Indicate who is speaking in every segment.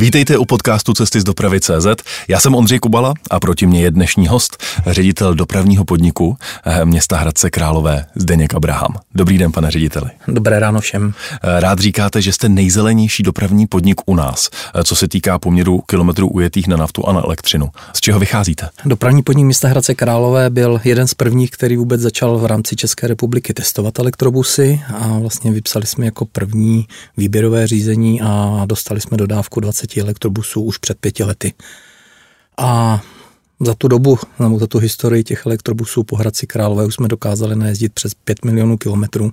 Speaker 1: Vítejte u podcastu Cesty z dopravy CZ. Já jsem Ondřej Kubala a proti mě je dnešní host, ředitel dopravního podniku eh, města Hradce Králové Zdeněk Abraham. Dobrý den, pane řediteli.
Speaker 2: Dobré ráno všem.
Speaker 1: Eh, rád říkáte, že jste nejzelenější dopravní podnik u nás, eh, co se týká poměru kilometrů ujetých na naftu a na elektřinu. Z čeho vycházíte?
Speaker 2: Dopravní podnik města Hradce Králové byl jeden z prvních, který vůbec začal v rámci České republiky testovat elektrobusy a vlastně vypsali jsme jako první výběrové řízení a dostali jsme dodávku 20 20 elektrobusů už před pěti lety. A za tu dobu, nebo za tu historii těch elektrobusů po Hradci Králové už jsme dokázali najezdit přes 5 milionů kilometrů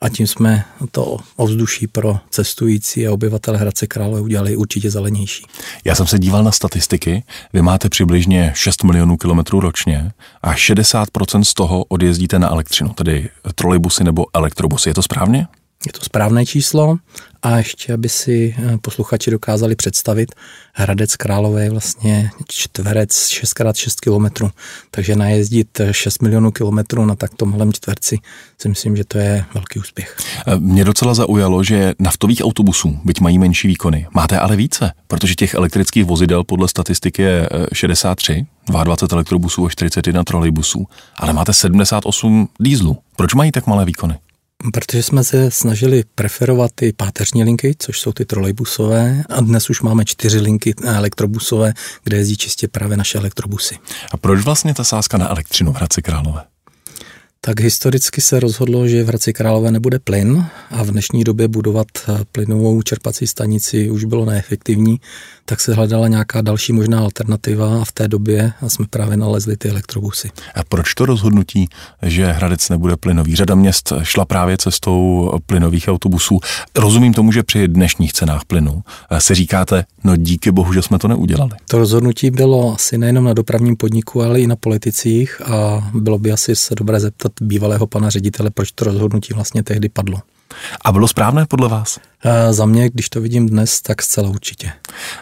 Speaker 2: a tím jsme to ovzduší pro cestující a obyvatele Hradce Králové udělali určitě zelenější.
Speaker 1: Já jsem se díval na statistiky, vy máte přibližně 6 milionů kilometrů ročně a 60% z toho odjezdíte na elektřinu, tedy trolejbusy nebo elektrobusy. Je to správně?
Speaker 2: Je to správné číslo a ještě, aby si eh, posluchači dokázali představit, Hradec Králové je vlastně čtverec 6x6 kilometrů, takže najezdit 6 milionů kilometrů na takto malém čtverci si myslím, že to je velký úspěch.
Speaker 1: Eh, mě docela zaujalo, že naftových autobusů, byť mají menší výkony, máte ale více, protože těch elektrických vozidel podle statistiky je 63, eh, 22 elektrobusů a 41 trolejbusů, ale máte 78 dýzlů. Proč mají tak malé výkony?
Speaker 2: Protože jsme se snažili preferovat ty páteřní linky, což jsou ty trolejbusové, a dnes už máme čtyři linky elektrobusové, kde jezdí čistě právě naše elektrobusy.
Speaker 1: A proč vlastně ta sázka na elektřinu v Hradci Králové?
Speaker 2: Tak historicky se rozhodlo, že v Hradci Králové nebude plyn a v dnešní době budovat eh, plynovou čerpací stanici už bylo neefektivní, tak se hledala nějaká další možná alternativa a v té době jsme právě nalezli ty elektrobusy.
Speaker 1: A proč to rozhodnutí, že Hradec nebude plynový? Řada měst šla právě cestou plynových autobusů. Rozumím tomu, že při dnešních cenách plynu eh, si říkáte, no díky bohu, že jsme to neudělali.
Speaker 2: To rozhodnutí bylo asi nejenom na dopravním podniku, ale i na politicích a bylo by asi se dobré zeptat bývalého pana ředitele, proč to rozhodnutí vlastně tehdy padlo.
Speaker 1: A bylo správné podle vás?
Speaker 2: E, za mě, když to vidím dnes, tak zcela určitě.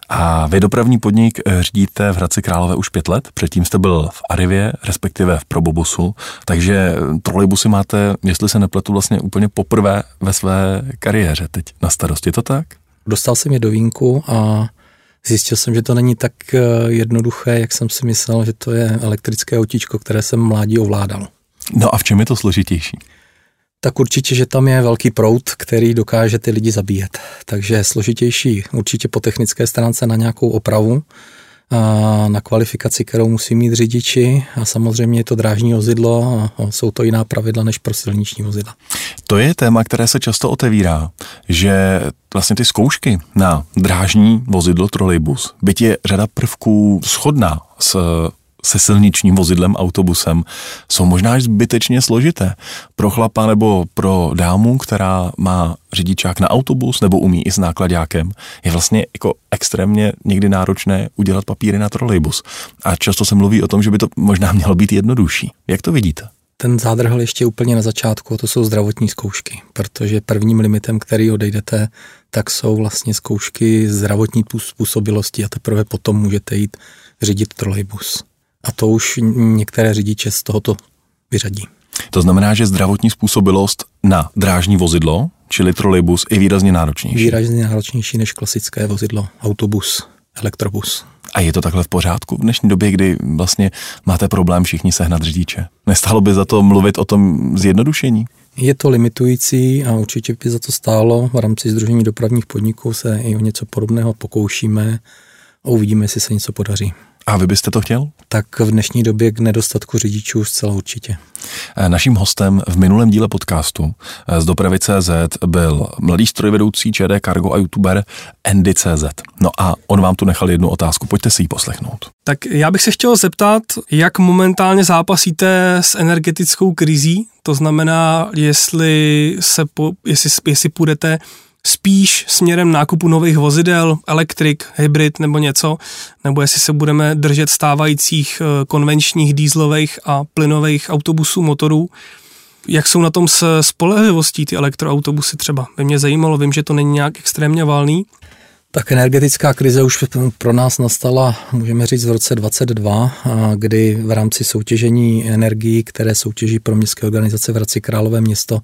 Speaker 1: A vy dopravní podnik eh, řídíte v Hradci Králové už pět let, předtím jste byl v Arivě, respektive v Probobusu, takže trolejbusy máte, jestli se nepletu, vlastně úplně poprvé ve své kariéře teď na starosti, je to tak?
Speaker 2: Dostal jsem je do vínku a Zjistil jsem, že to není tak eh, jednoduché, jak jsem si myslel, že to je elektrické autíčko, které jsem mládí ovládal.
Speaker 1: No a v čem je to složitější?
Speaker 2: Tak určitě, že tam je velký proud, který dokáže ty lidi zabíjet. Takže složitější určitě po technické stránce na nějakou opravu, a na kvalifikaci, kterou musí mít řidiči a samozřejmě je to drážní vozidlo a jsou to jiná pravidla než pro silniční vozidla.
Speaker 1: To je téma, které se často otevírá, že vlastně ty zkoušky na drážní vozidlo trolejbus, byť je řada prvků shodná s se silničním vozidlem, autobusem, jsou možná až zbytečně složité. Pro chlapa nebo pro dámu, která má řidičák na autobus nebo umí i s nákladákem, je vlastně jako extrémně někdy náročné udělat papíry na trolejbus. A často se mluví o tom, že by to možná mělo být jednodušší. Jak to vidíte?
Speaker 2: Ten zádrhal ještě úplně na začátku, a to jsou zdravotní zkoušky, protože prvním limitem, který odejdete, tak jsou vlastně zkoušky zdravotní způsobilosti a teprve potom můžete jít řídit trolejbus a to už některé řidiče z tohoto vyřadí.
Speaker 1: To znamená, že zdravotní způsobilost na drážní vozidlo, čili trolejbus, je výrazně náročnější.
Speaker 2: Výrazně náročnější než klasické vozidlo, autobus, elektrobus.
Speaker 1: A je to takhle v pořádku v dnešní době, kdy vlastně máte problém všichni sehnat řidiče? Nestalo by za to mluvit o tom zjednodušení?
Speaker 2: Je to limitující a určitě by za to stálo. V rámci Združení dopravních podniků se i o něco podobného pokoušíme a uvidíme, jestli se něco podaří.
Speaker 1: A vy byste to chtěl?
Speaker 2: Tak v dnešní době k nedostatku řidičů zcela určitě.
Speaker 1: Eh, naším hostem v minulém díle podcastu eh, z dopravy CZ byl mladý strojvedoucí ČD Cargo a youtuber Andy CZ. No a on vám tu nechal jednu otázku, pojďte si ji poslechnout.
Speaker 3: Tak já bych se chtěl zeptat, jak momentálně zápasíte s energetickou krizí, to znamená, jestli, se po, jestli, jestli půjdete spíš směrem nákupu nových vozidel, elektrik, hybrid nebo něco, nebo jestli se budeme držet stávajících eh, konvenčních dýzlových a plynových autobusů, motorů. Jak jsou na tom s spolehlivostí ty elektroautobusy třeba? By mě zajímalo, vím, že to není nějak extrémně valný.
Speaker 2: Tak energetická krize už pro nás nastala, můžeme říct, v roce 22, kdy v rámci soutěžení energií, které soutěží pro městské organizace v Hradci Králové město,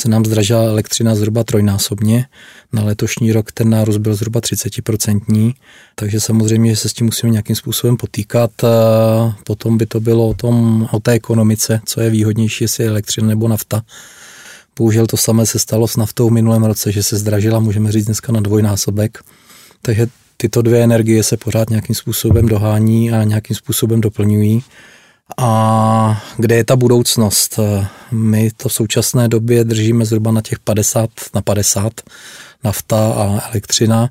Speaker 2: se nám zdražila elektřina zhruba trojnásobně. Na letošní rok ten nárůst byl zhruba 30%, takže samozřejmě, se s tím musíme nějakým způsobem potýkat. Potom by to bylo o, tom, o té ekonomice, co je výhodnější, jestli je elektřina nebo nafta. Bohužel to samé se stalo s naftou v minulém roce, že se zdražila, můžeme říct dneska na dvojnásobek. Takže tyto dvě energie se pořád nějakým způsobem dohání a nějakým způsobem doplňují. A kde je ta budoucnost? My to v současné době držíme zhruba na těch 50 na 50, nafta a elektřina.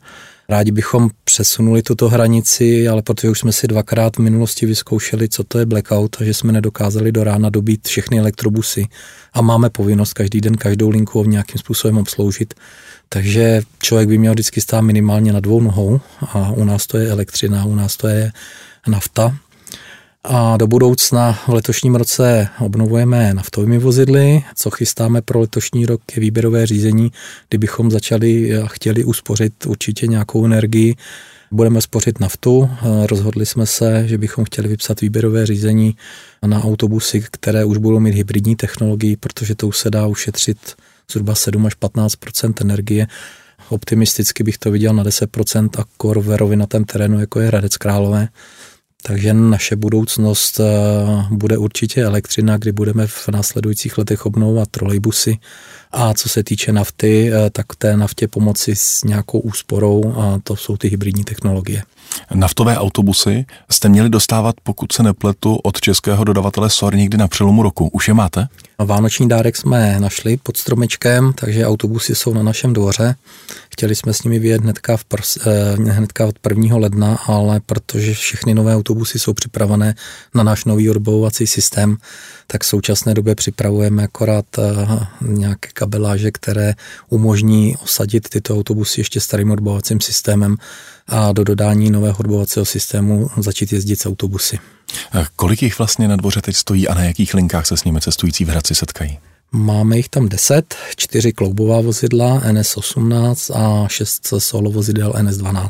Speaker 2: Rádi bychom přesunuli tuto hranici, ale protože už jsme si dvakrát v minulosti vyzkoušeli, co to je blackout a že jsme nedokázali do rána dobít všechny elektrobusy a máme povinnost každý den každou linku nějakým způsobem obsloužit, takže člověk by měl vždycky stát minimálně na dvou nohou a u nás to je elektřina, u nás to je nafta. A do budoucna v letošním roce obnovujeme naftovými vozidly. Co chystáme pro letošní rok je výběrové řízení, kdybychom začali a chtěli uspořit určitě nějakou energii. Budeme spořit naftu. Rozhodli jsme se, že bychom chtěli vypsat výběrové řízení na autobusy, které už budou mít hybridní technologii, protože to už se dá ušetřit zhruba 7 až 15% energie. Optimisticky bych to viděl na 10% a kor v rovinatém terénu, jako je Hradec Králové. Takže naše budoucnost eh, bude určitě elektřina, kdy budeme v následujících letech obnovovat trolejbusy. A co se týče nafty, eh, tak té naftě pomoci s nějakou úsporou a to jsou ty hybridní technologie.
Speaker 1: Naftové autobusy jste měli dostávat, pokud se nepletu, od českého dodavatele SOR někdy na přelomu roku. Už je máte?
Speaker 2: Vánoční dárek jsme našli pod stromečkem, takže autobusy jsou na našem dvoře. Chtěli jsme s nimi vyjet hnedka, v prs, eh, hnedka od 1. ledna, ale protože všechny nové autobusy jsou připravené na náš nový odbavovací systém, tak v současné době připravujeme akorát eh, nějaké kabeláže, které umožní osadit tyto autobusy ještě starým odbavovacím systémem a do dodání nového odbavovacího systému začít jezdit s autobusy.
Speaker 1: A kolik jich vlastně na dvoře teď stojí a na jakých linkách se s nimi cestující v Hradci setkají?
Speaker 2: Máme jich tam 10, čtyři kloubová vozidla NS18 a 6 solo vozidel NS12.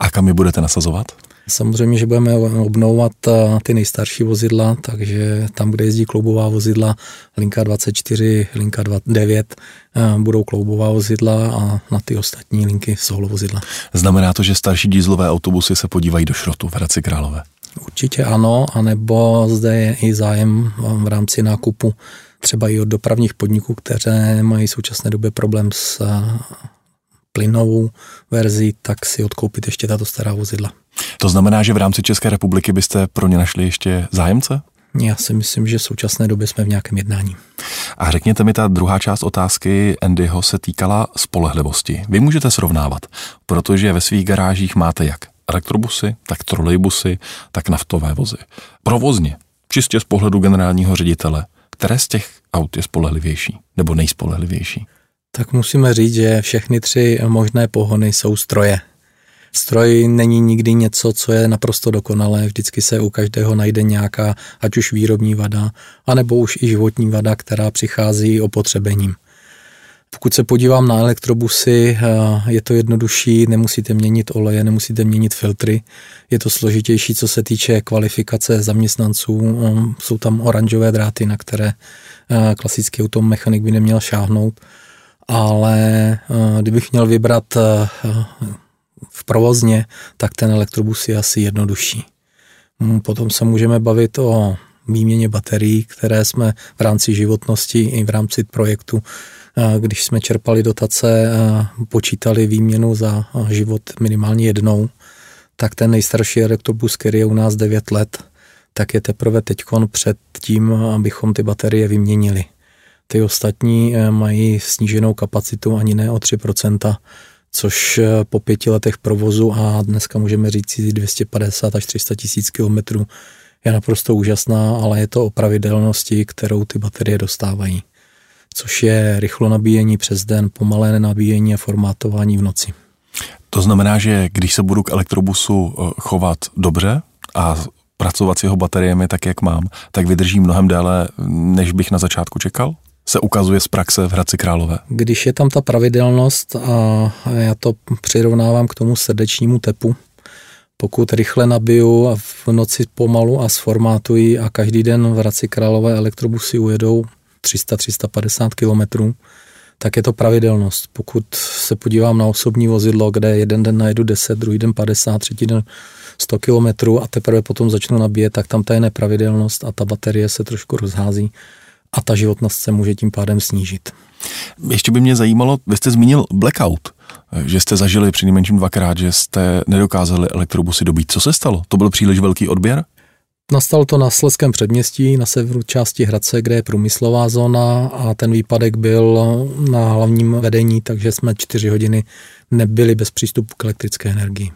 Speaker 1: A kam je budete nasazovat?
Speaker 2: Samozřejmě, že budeme obnovovat eh, ty nejstarší vozidla, takže tam, kde jezdí kloubová vozidla, linka 24, linka 29, eh, budou kloubová vozidla a na ty ostatní linky solo vozidla.
Speaker 1: Znamená to, že starší dízlové autobusy se podívají do šrotu v Hradci Králové?
Speaker 2: Určitě ano, anebo zde je i zájem v rámci nákupu třeba i od dopravních podniků, které mají v současné době problém s eh, plynovou verzí, tak si odkoupit ještě tato stará vozidla.
Speaker 1: To znamená, že v rámci České republiky byste pro ně našli ještě zájemce?
Speaker 2: Já si myslím, že v současné době jsme v nějakém jednání.
Speaker 1: A řekněte mi, ta druhá část otázky Andyho se týkala spolehlivosti. Vy můžete srovnávat, protože ve svých garážích máte jak elektrobusy, tak trolejbusy, tak naftové vozy. Provozně, čistě z pohledu generálního ředitele, které z těch aut je spolehlivější nebo nejspolehlivější?
Speaker 2: Tak musíme říct, že všechny tři možné pohony jsou stroje. Stroj není nikdy něco, co je naprosto dokonalé, vždycky se u každého najde nějaká, ať už výrobní vada, anebo už i životní vada, která přichází opotřebením. Pokud se podívám na elektrobusy, eh, je to jednodušší, nemusíte měnit oleje, nemusíte měnit filtry. Je to složitější, co se týče kvalifikace zaměstnanců. Eh, jsou tam oranžové dráty, na které eh, klasický automechanik by neměl šáhnout. Ale kdybych měl vybrat v provozně, tak ten elektrobus je asi jednodušší. Hmm, potom se můžeme bavit o výměně baterií, které jsme v rámci životnosti i v rámci projektu, když jsme čerpali dotace, počítali výměnu za život minimálně jednou, tak ten nejstarší elektrobus, který je u nás 9 let, tak je teprve teď před tím, abychom ty baterie vyměnili. Ty ostatní e, mají sníženou kapacitu ani ne o 3%, což eh, po pěti letech provozu a dneska můžeme říct 250 až 300 tisíc kilometrů je naprosto úžasná, ale je to o pravidelnosti, kterou ty baterie dostávají, což je rychlo nabíjení přes den, pomalé nabíjení a formátování v noci.
Speaker 1: To znamená, že když se budu k elektrobusu eh, chovat dobře a pracovat s jeho bateriemi tak, jak mám, tak vydrží mnohem déle, než bych na začátku čekal? Se ukazuje z praxe v Hradci Králové?
Speaker 2: Když je tam ta pravidelnost a já to přirovnávám k tomu srdečnímu tepu, pokud rychle nabiju a v noci pomalu a sformátují a každý den v Hradci Králové elektrobusy ujedou 300-350 kilometrů, tak je to pravidelnost. Pokud se podívám na osobní vozidlo, kde jeden den najedu 10, druhý den 50, třetí den 100 kilometrů a teprve potom začnu nabíjet, tak tam ta je nepravidelnost a ta baterie se trošku rozhází a ta životnost se může tím pádem snížit.
Speaker 1: Ještě by mě zajímalo, vy jste zmínil blackout, že jste zažili při nejmenším dvakrát, že jste nedokázali elektrobusy dobít. Co se stalo? To byl příliš velký odběr?
Speaker 2: Nastalo to na Sleském předměstí, na severu části Hradce, kde je průmyslová zóna a ten výpadek byl na hlavním vedení, takže jsme čtyři hodiny nebyli bez přístupu k elektrické energii.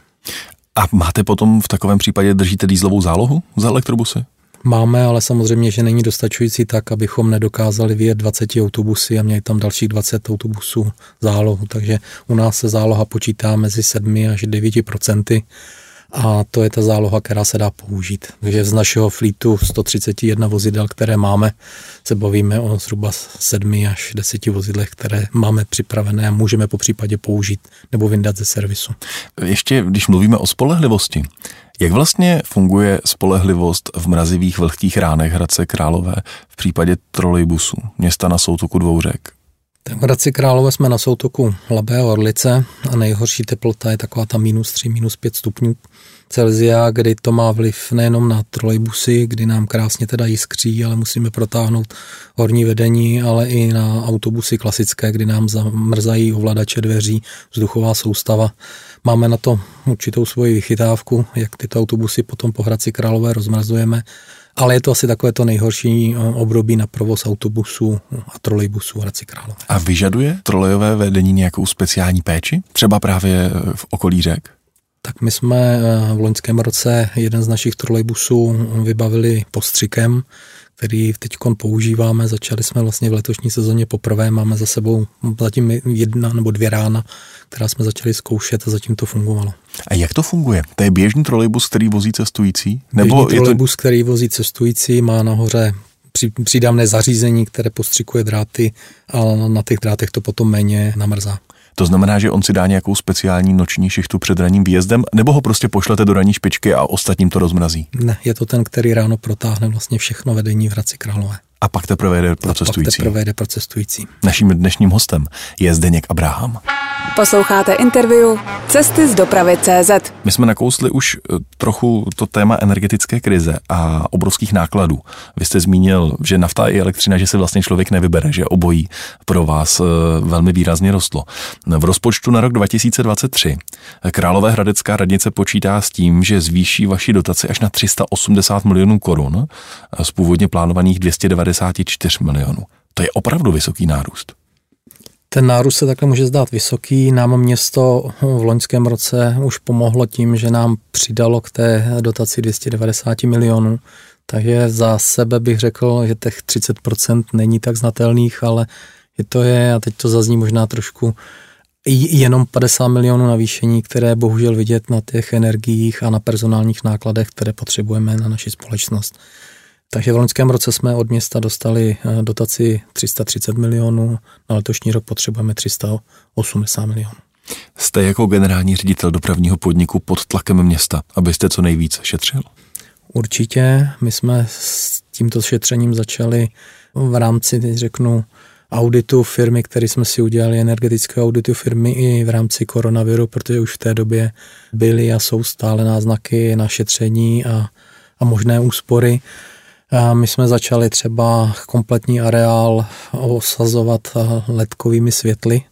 Speaker 1: A máte potom v takovém případě, držíte dýzlovou zálohu za elektrobusy?
Speaker 2: Máme, ale samozřejmě, že není dostačující tak, abychom nedokázali vyjet 20 autobusy a měli tam dalších 20 autobusů zálohu. Takže u nás se záloha počítá mezi 7 až 9 procenty a to je ta záloha, která se dá použít. Takže z našeho flítu 131 vozidel, které máme, se bavíme o zhruba 7 až 10 vozidlech, které máme připravené a můžeme po případě použít nebo vyndat ze servisu.
Speaker 1: Ještě, když mluvíme o spolehlivosti, jak vlastně funguje spolehlivost v mrazivých vlhkých ránech Hradce Králové v případě trolejbusů města na soutoku dvou řek?
Speaker 2: V Hradci Králové jsme na soutoku Labé Orlice a nejhorší teplota je taková ta minus 3, minus 5 stupňů Celzia, kdy to má vliv nejenom na trolejbusy, kdy nám krásně teda jiskří, ale musíme protáhnout horní vedení, ale i na autobusy klasické, kdy nám zamrzají ovladače dveří, vzduchová soustava. Máme na to určitou svoji vychytávku, jak tyto autobusy potom po Hradci Králové rozmrazujeme ale je to asi takové to nejhorší eh, období na provoz autobusů a trolejbusů v Hradci Králové.
Speaker 1: A vyžaduje trolejové vedení nějakou speciální péči? Třeba právě eh, v okolí řek?
Speaker 2: Tak my jsme eh, v loňském roce jeden z našich trolejbusů vybavili postřikem, který teď používáme. Začali jsme vlastně v letošní sezóně poprvé, máme za sebou zatím jedna nebo dvě rána, která jsme začali zkoušet a zatím to fungovalo.
Speaker 1: A jak to funguje? To je běžný trolejbus, který vozí cestující?
Speaker 2: Nebo běžný je trolejbus, to... který vozí cestující, má nahoře přídavné zařízení, které postřikuje dráty a na těch drátech to potom méně namrzá.
Speaker 1: To znamená, že on si dá nějakou speciální noční šichtu před ranním výjezdem, nebo ho prostě pošlete do ranní špičky a ostatním to rozmrazí?
Speaker 2: Ne, je to ten, který ráno protáhne vlastně všechno vedení v Hradci Králové.
Speaker 1: A pak teprve jde pro cestující.
Speaker 2: Pak teprve jde pro cestující.
Speaker 1: Naším dnešním hostem je Zdeněk Abraham.
Speaker 4: Posloucháte interview Cesty z dopravy CZ.
Speaker 1: My jsme nakousli už eh, trochu to téma energetické krize a obrovských nákladů. Vy jste zmínil, že nafta i elektřina, že se vlastně člověk nevybere, že obojí pro vás eh, velmi výrazně rostlo. V rozpočtu na rok 2023 Králové hradecká radnice počítá s tím, že zvýší vaši dotaci až na 380 milionů korun z původně plánovaných 294 milionů. To je opravdu vysoký nárůst.
Speaker 2: Ten nárůst se takhle může zdát vysoký. Nám město v loňském roce už pomohlo tím, že nám přidalo k té dotaci 290 milionů. Takže za sebe bych řekl, že těch 30% není tak znatelných, ale je to je, a teď to zazní možná trošku, jenom 50 milionů navýšení, které bohužel vidět na těch energiích a na personálních nákladech, které potřebujeme na naši společnost. Takže v loňském roce jsme od města dostali eh, dotaci 330 milionů, na letošní rok potřebujeme 380 milionů.
Speaker 1: Jste jako generální ředitel dopravního podniku pod tlakem města, abyste co nejvíce šetřil?
Speaker 2: Určitě. My jsme s tímto šetřením začali v rámci, teď řeknu, auditu firmy, který jsme si udělali, energetické auditu firmy i v rámci koronaviru, protože už v té době byly a jsou stále náznaky na šetření a, a možné úspory. My jsme začali třeba kompletní areál osazovat ledkovými světly.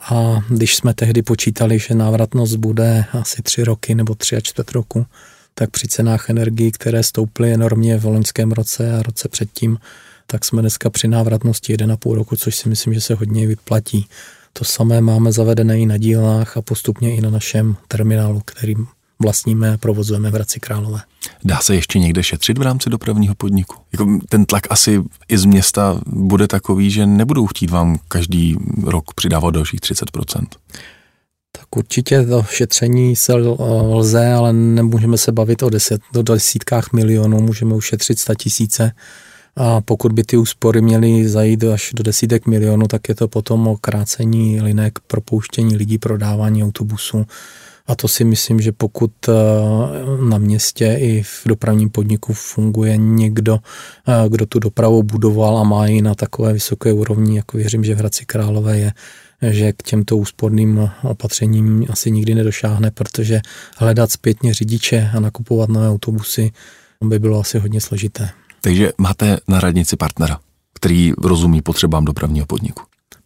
Speaker 2: A když jsme tehdy počítali, že návratnost bude asi tři roky nebo tři a čtvrt roku, tak při cenách energií, které stouply enormně v loňském roce a roce předtím, tak jsme dneska při návratnosti 1,5 roku, což si myslím, že se hodně vyplatí. To samé máme zavedené i na dílách a postupně i na našem terminálu, kterým vlastníme a provozujeme v Hradci Králové.
Speaker 1: Dá se ještě někde šetřit v rámci dopravního podniku? Jako ten tlak asi i z města bude takový, že nebudou chtít vám každý rok přidávat dalších 30%.
Speaker 2: Tak určitě to šetření se lze, ale nemůžeme se bavit o deset, do desítkách milionů, můžeme ušetřit sta tisíce A pokud by ty úspory měly zajít až do desítek milionů, tak je to potom o krácení linek, propouštění lidí, prodávání autobusů. A to si myslím, že pokud eh, na městě i v dopravním podniku funguje někdo, eh, kdo tu dopravu budoval a má ji na takové vysoké úrovni, jako věřím, že v Hradci Králové je, že k těmto úsporným opatřením asi nikdy nedošáhne, protože hledat zpětně řidiče a nakupovat nové autobusy by bylo asi hodně složité.
Speaker 1: Takže máte na radnici partnera, který rozumí potřebám dopravního podniku.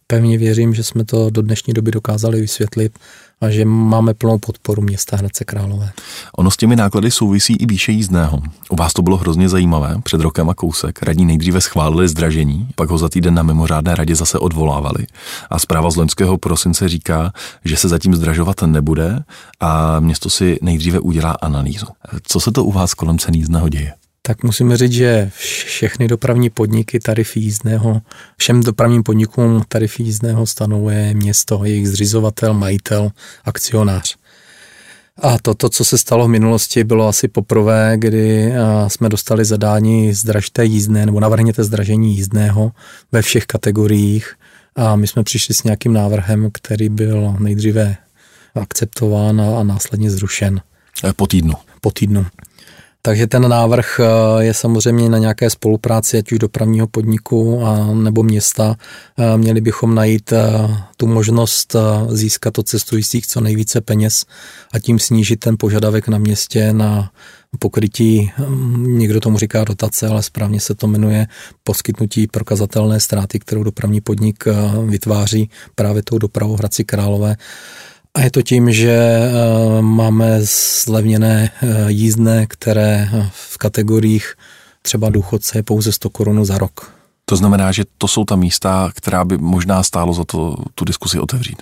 Speaker 2: Pevně věřím, že jsme to do dnešní doby dokázali vysvětlit a že máme plnou podporu města Hradce Králové.
Speaker 1: Ono s těmi náklady souvisí i výše jízdného. U vás to bylo hrozně zajímavé. Před rokem a kousek radní nejdříve schválili zdražení, pak ho za týden na mimořádné radě zase odvolávali. A zpráva z loňského prosince říká, že se zatím zdražovat nebude a město si nejdříve udělá analýzu. Co se to u vás kolem cen jízdného děje?
Speaker 2: Tak musíme říct, že všechny dopravní podniky tarify jízdného, všem dopravním podnikům tarify jízdného stanovuje město, jejich zřizovatel, majitel, akcionář. A toto, co se stalo v minulosti, bylo asi poprvé, kdy jsme dostali zadání zdražte jízdné nebo navrhněte zdražení jízdného ve všech kategoriích. A my jsme přišli s nějakým návrhem, který byl nejdříve akceptován a následně zrušen.
Speaker 1: Po týdnu.
Speaker 2: Po týdnu. Takže ten návrh eh, je samozřejmě na nějaké spolupráci, ať už dopravního podniku a, nebo města. Eh, měli bychom najít eh, tu možnost získat od cestujících co nejvíce peněz a tím snížit ten požadavek na městě na pokrytí, hm, někdo tomu říká dotace, ale správně se to jmenuje poskytnutí prokazatelné ztráty, kterou dopravní podnik vytváří právě tou dopravou Hradci Králové a je to tím, že eh, máme zlevněné eh, jízdné, které eh, v kategoriích třeba důchodce je pouze 100 korun za rok.
Speaker 1: To znamená, že to jsou ta místa, která by možná stálo za to tu diskusi otevřít.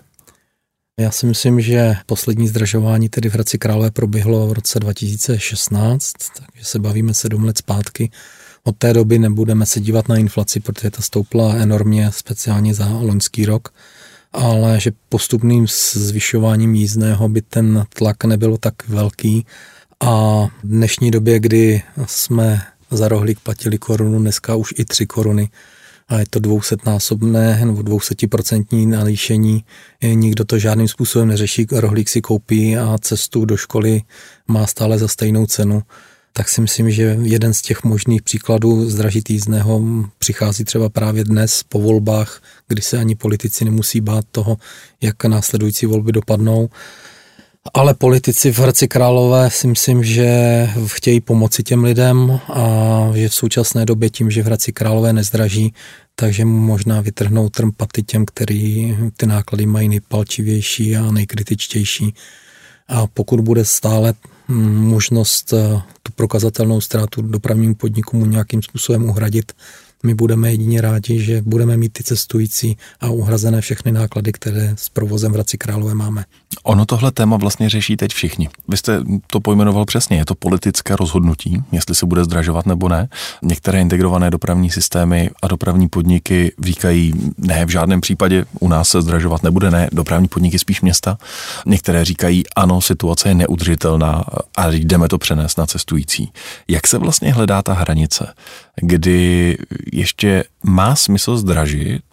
Speaker 2: Já si myslím, že poslední zdražování tedy v Hradci Králové proběhlo v roce 2016, takže se bavíme sedm let zpátky. Od té doby nebudeme se dívat na inflaci, protože ta stoupla enormně, speciálně za loňský rok ale že postupným zvyšováním jízdného by ten tlak nebyl tak velký a v dnešní době, kdy jsme za rohlík platili korunu, dneska už i tři koruny, a je to dvousetnásobné nebo dvousetprocentní nalíšení. Nikdo to žádným způsobem neřeší, rohlík si koupí a cestu do školy má stále za stejnou cenu tak si myslím, že jeden z těch možných příkladů zdražit jízdného přichází třeba právě dnes po volbách, kdy se ani politici nemusí bát toho, jak následující volby dopadnou. Ale politici v Hradci Králové si myslím, že chtějí pomoci těm lidem a že v současné době tím, že v Hradci Králové nezdraží, takže možná vytrhnou trmpaty těm, který ty náklady mají nejpalčivější a nejkritičtější. A pokud bude stále možnost eh, tu prokazatelnou ztrátu dopravnímu podniku nějakým způsobem uhradit, my budeme jedině rádi, že budeme mít ty cestující a uhrazené všechny náklady, které s provozem v Hradci Králové máme.
Speaker 1: Ono tohle téma vlastně řeší teď všichni. Vy jste to pojmenoval přesně, je to politické rozhodnutí, jestli se bude zdražovat nebo ne. Některé integrované dopravní systémy a dopravní podniky říkají, ne, v žádném případě u nás se zdražovat nebude, ne, dopravní podniky spíš města. Některé říkají, ano, situace je neudržitelná a jdeme to přenést na cestující. Jak se vlastně hledá ta hranice, kdy ještě má smysl zdražit,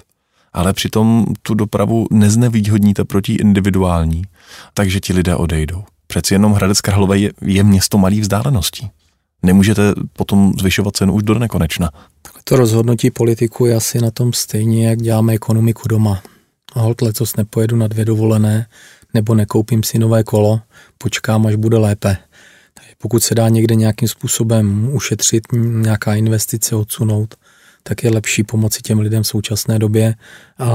Speaker 1: ale přitom tu dopravu neznevýhodníte proti individuální, takže ti lidé odejdou. Přeci jenom Hradec Králové je, je město malých vzdáleností. Nemůžete potom zvyšovat cenu už do nekonečna.
Speaker 2: To rozhodnutí politiku je asi na tom stejně, jak děláme ekonomiku doma. A hold letos nepojedu na dvě dovolené, nebo nekoupím si nové kolo, počkám, až bude lépe. Pokud se dá někde nějakým způsobem ušetřit, nějaká investice odsunout, tak je lepší pomoci těm lidem v současné době a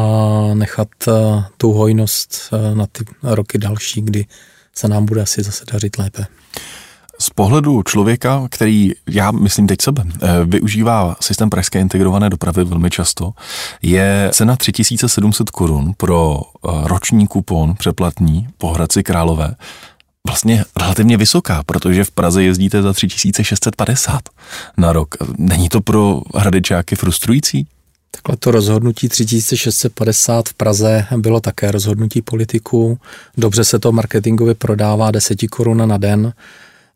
Speaker 2: nechat eh, tu hojnost eh, na ty roky další, kdy se nám bude asi zase dařit lépe.
Speaker 1: Z pohledu člověka, který, já myslím teď sebe, eh, využívá systém pražské integrované dopravy velmi často, je cena 3700 korun pro roční kupon přeplatní po Hradci Králové vlastně relativně vysoká, protože v Praze jezdíte za 3650 na rok. Není to pro hradečáky frustrující?
Speaker 2: Takhle to rozhodnutí 3650 v Praze bylo také rozhodnutí politiků. Dobře se to marketingově prodává 10 korun na den,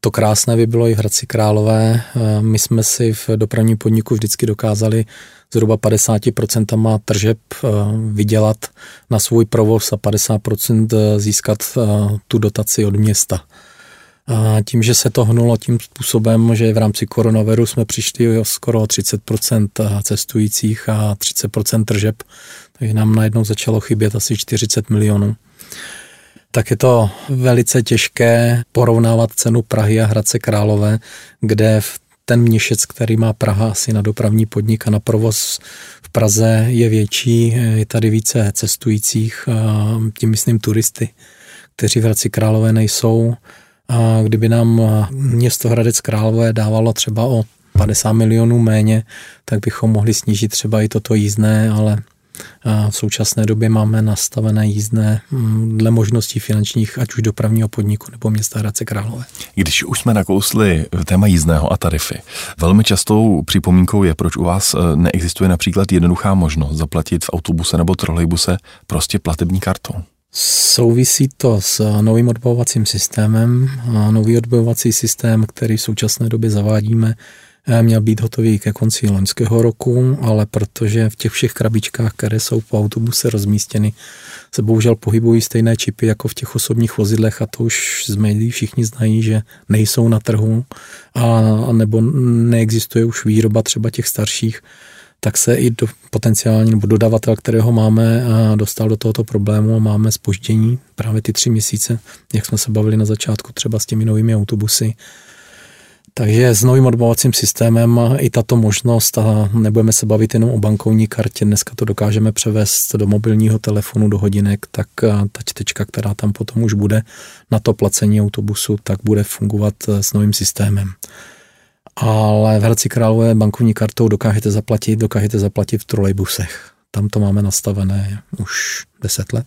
Speaker 2: To krásné by bylo i v Hradci Králové. My jsme si v dopravním podniku vždycky dokázali zhruba 50% tržeb vydělat na svůj provoz a 50% získat tu dotaci od města. A tím, že se to hnulo tím způsobem, že v rámci koronaviru jsme přišli o skoro 30% cestujících a 30% tržeb, takže nám najednou začalo chybět asi 40 milionů. Tak je to velice těžké porovnávat cenu Prahy a Hradce Králové, kde v ten měšec, který má Praha asi na dopravní podnik a na provoz v Praze je větší, je tady více cestujících, tím myslím turisty, kteří v Hradci Králové nejsou. A kdyby nám město Hradec Králové dávalo třeba o 50 milionů méně, tak bychom mohli snížit třeba i toto jízdné, ale v současné době máme nastavené jízdné mm, dle možností finančních, ať už dopravního podniku nebo města Hradce Králové.
Speaker 1: Když už jsme nakousli téma jízdného a tarify, velmi častou připomínkou je, proč u vás e, neexistuje například jednoduchá možnost zaplatit v autobuse nebo trolejbuse prostě platební kartou.
Speaker 2: Souvisí to s novým odbavovacím systémem. Nový odbavovací systém, který v současné době zavádíme, měl být hotový ke konci loňského roku, ale protože v těch všech krabičkách, které jsou po autobuse rozmístěny, se bohužel pohybují stejné čipy jako v těch osobních vozidlech a to už z médií všichni znají, že nejsou na trhu a nebo neexistuje už výroba třeba těch starších tak se i do potenciální nebo dodavatel, kterého máme, dostal do tohoto problému a máme spoždění právě ty tři měsíce, jak jsme se bavili na začátku třeba s těmi novými autobusy. Takže s novým odbavovacím systémem i tato možnost, a nebudeme se bavit jenom o bankovní kartě, dneska to dokážeme převést do mobilního telefonu, do hodinek, tak ta čtečka, která tam potom už bude na to placení autobusu, tak bude fungovat s novým systémem ale v Hradci Králové bankovní kartou dokážete zaplatit, dokážete zaplatit v trolejbusech. Tam to máme nastavené už 10 let.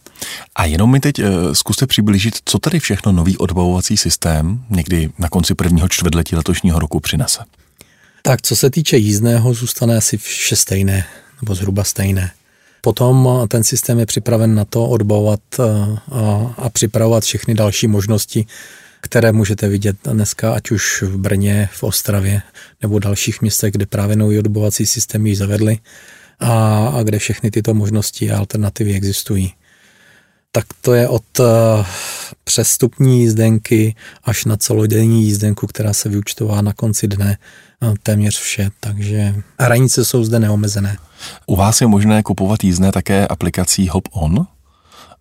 Speaker 1: A jenom mi teď uh, zkuste přiblížit, co tady všechno nový odbavovací systém někdy na konci prvního čtvrtletí letošního roku přinese.
Speaker 2: Tak co se týče jízdného, zůstane asi vše stejné, nebo zhruba stejné. Potom ten systém je připraven na to odbavovat a, eh, a připravovat všechny další možnosti které můžete vidět dneska, ať už v Brně, v Ostravě nebo dalších městech, kde právě nový odbovací systém již zavedli a, a kde všechny tyto možnosti a alternativy existují. Tak to je od uh, přestupní jízdenky až na celodenní jízdenku, která se vyučtová na konci dne, uh, téměř vše, takže hranice jsou zde neomezené.
Speaker 1: U vás je možné kupovat jízdné také aplikací Hop On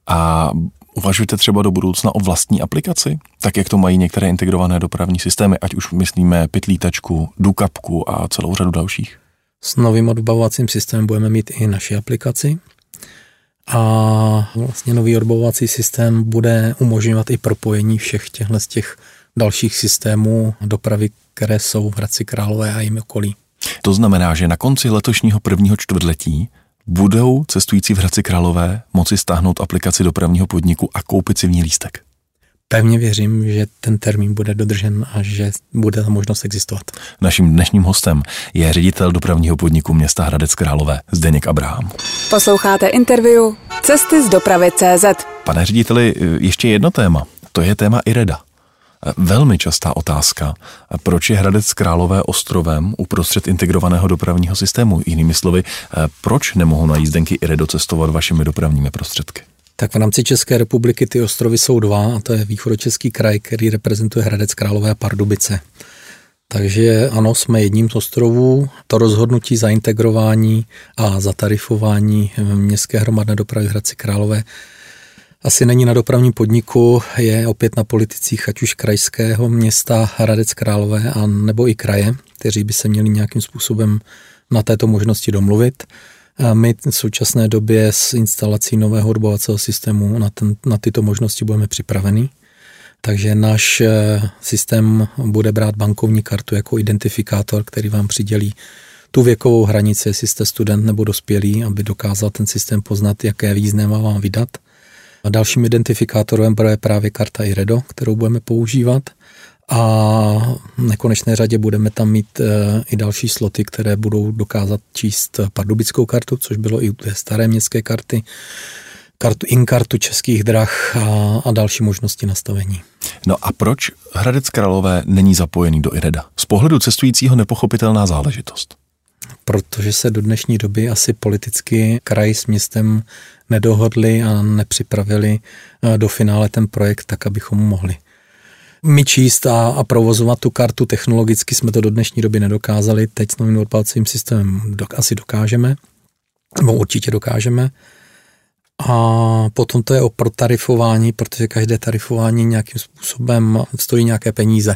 Speaker 1: a Uvažujete třeba do budoucna o vlastní aplikaci, tak jak to mají některé integrované dopravní systémy, ať už myslíme Pitlítačku, Dukapku a celou řadu dalších?
Speaker 2: S novým odbavovacím systémem budeme mít i naši aplikaci. A vlastně nový odbavovací systém bude umožňovat i propojení všech těchto z těch dalších systémů dopravy, které jsou v Hradci Králové a jim okolí.
Speaker 1: To znamená, že na konci letošního prvního čtvrtletí budou cestující v Hradci Králové moci stáhnout aplikaci dopravního podniku a koupit si v ní lístek?
Speaker 2: Pevně věřím, že ten termín bude dodržen a že bude ta možnost existovat.
Speaker 1: Naším dnešním hostem je ředitel dopravního podniku města Hradec Králové, Zdeněk Abraham.
Speaker 4: Posloucháte interview Cesty z dopravy CZ.
Speaker 1: Pane řediteli, ještě jedno téma. To je téma IREDA. Velmi častá otázka, proč je Hradec Králové ostrovem uprostřed integrovaného dopravního systému? Jinými slovy, proč nemohou na jízdenky i docestovat vašimi dopravními prostředky?
Speaker 2: Tak v rámci České republiky ty ostrovy jsou dva, a to je východočeský kraj, který reprezentuje Hradec Králové a Pardubice. Takže ano, jsme jedním z ostrovů. To rozhodnutí zaintegrování a zatarifování městské hromadné dopravy Hradci Králové asi není na dopravním podniku, je opět na politicích ať už krajského města Hradec Králové a nebo i kraje, kteří by se měli nějakým způsobem na této možnosti domluvit. My v současné době s instalací nového odbovacího systému na, ten, na tyto možnosti budeme připraveni. Takže náš eh, systém bude brát bankovní kartu jako identifikátor, který vám přidělí tu věkovou hranici, jestli jste student nebo dospělý, aby dokázal ten systém poznat, jaké význé má vám vydat – a dalším identifikátorem bude právě karta IREDO, kterou budeme používat a v nekonečné řadě budeme tam mít e, i další sloty, které budou dokázat číst pardubickou kartu, což bylo i u té staré městské karty. kartu, inkartu českých drah a, a další možnosti nastavení.
Speaker 1: No a proč Hradec Králové není zapojený do IREDA? Z pohledu cestujícího nepochopitelná záležitost.
Speaker 2: Protože se do dnešní doby asi politicky kraj s městem nedohodli a nepřipravili eh, do finále ten projekt tak, abychom mohli my číst a, a provozovat tu kartu technologicky jsme to do dnešní doby nedokázali, teď s novým odpalcovým systémem do, asi dokážeme, nebo určitě dokážeme. A potom to je o protarifování, protože každé tarifování nějakým způsobem stojí nějaké peníze.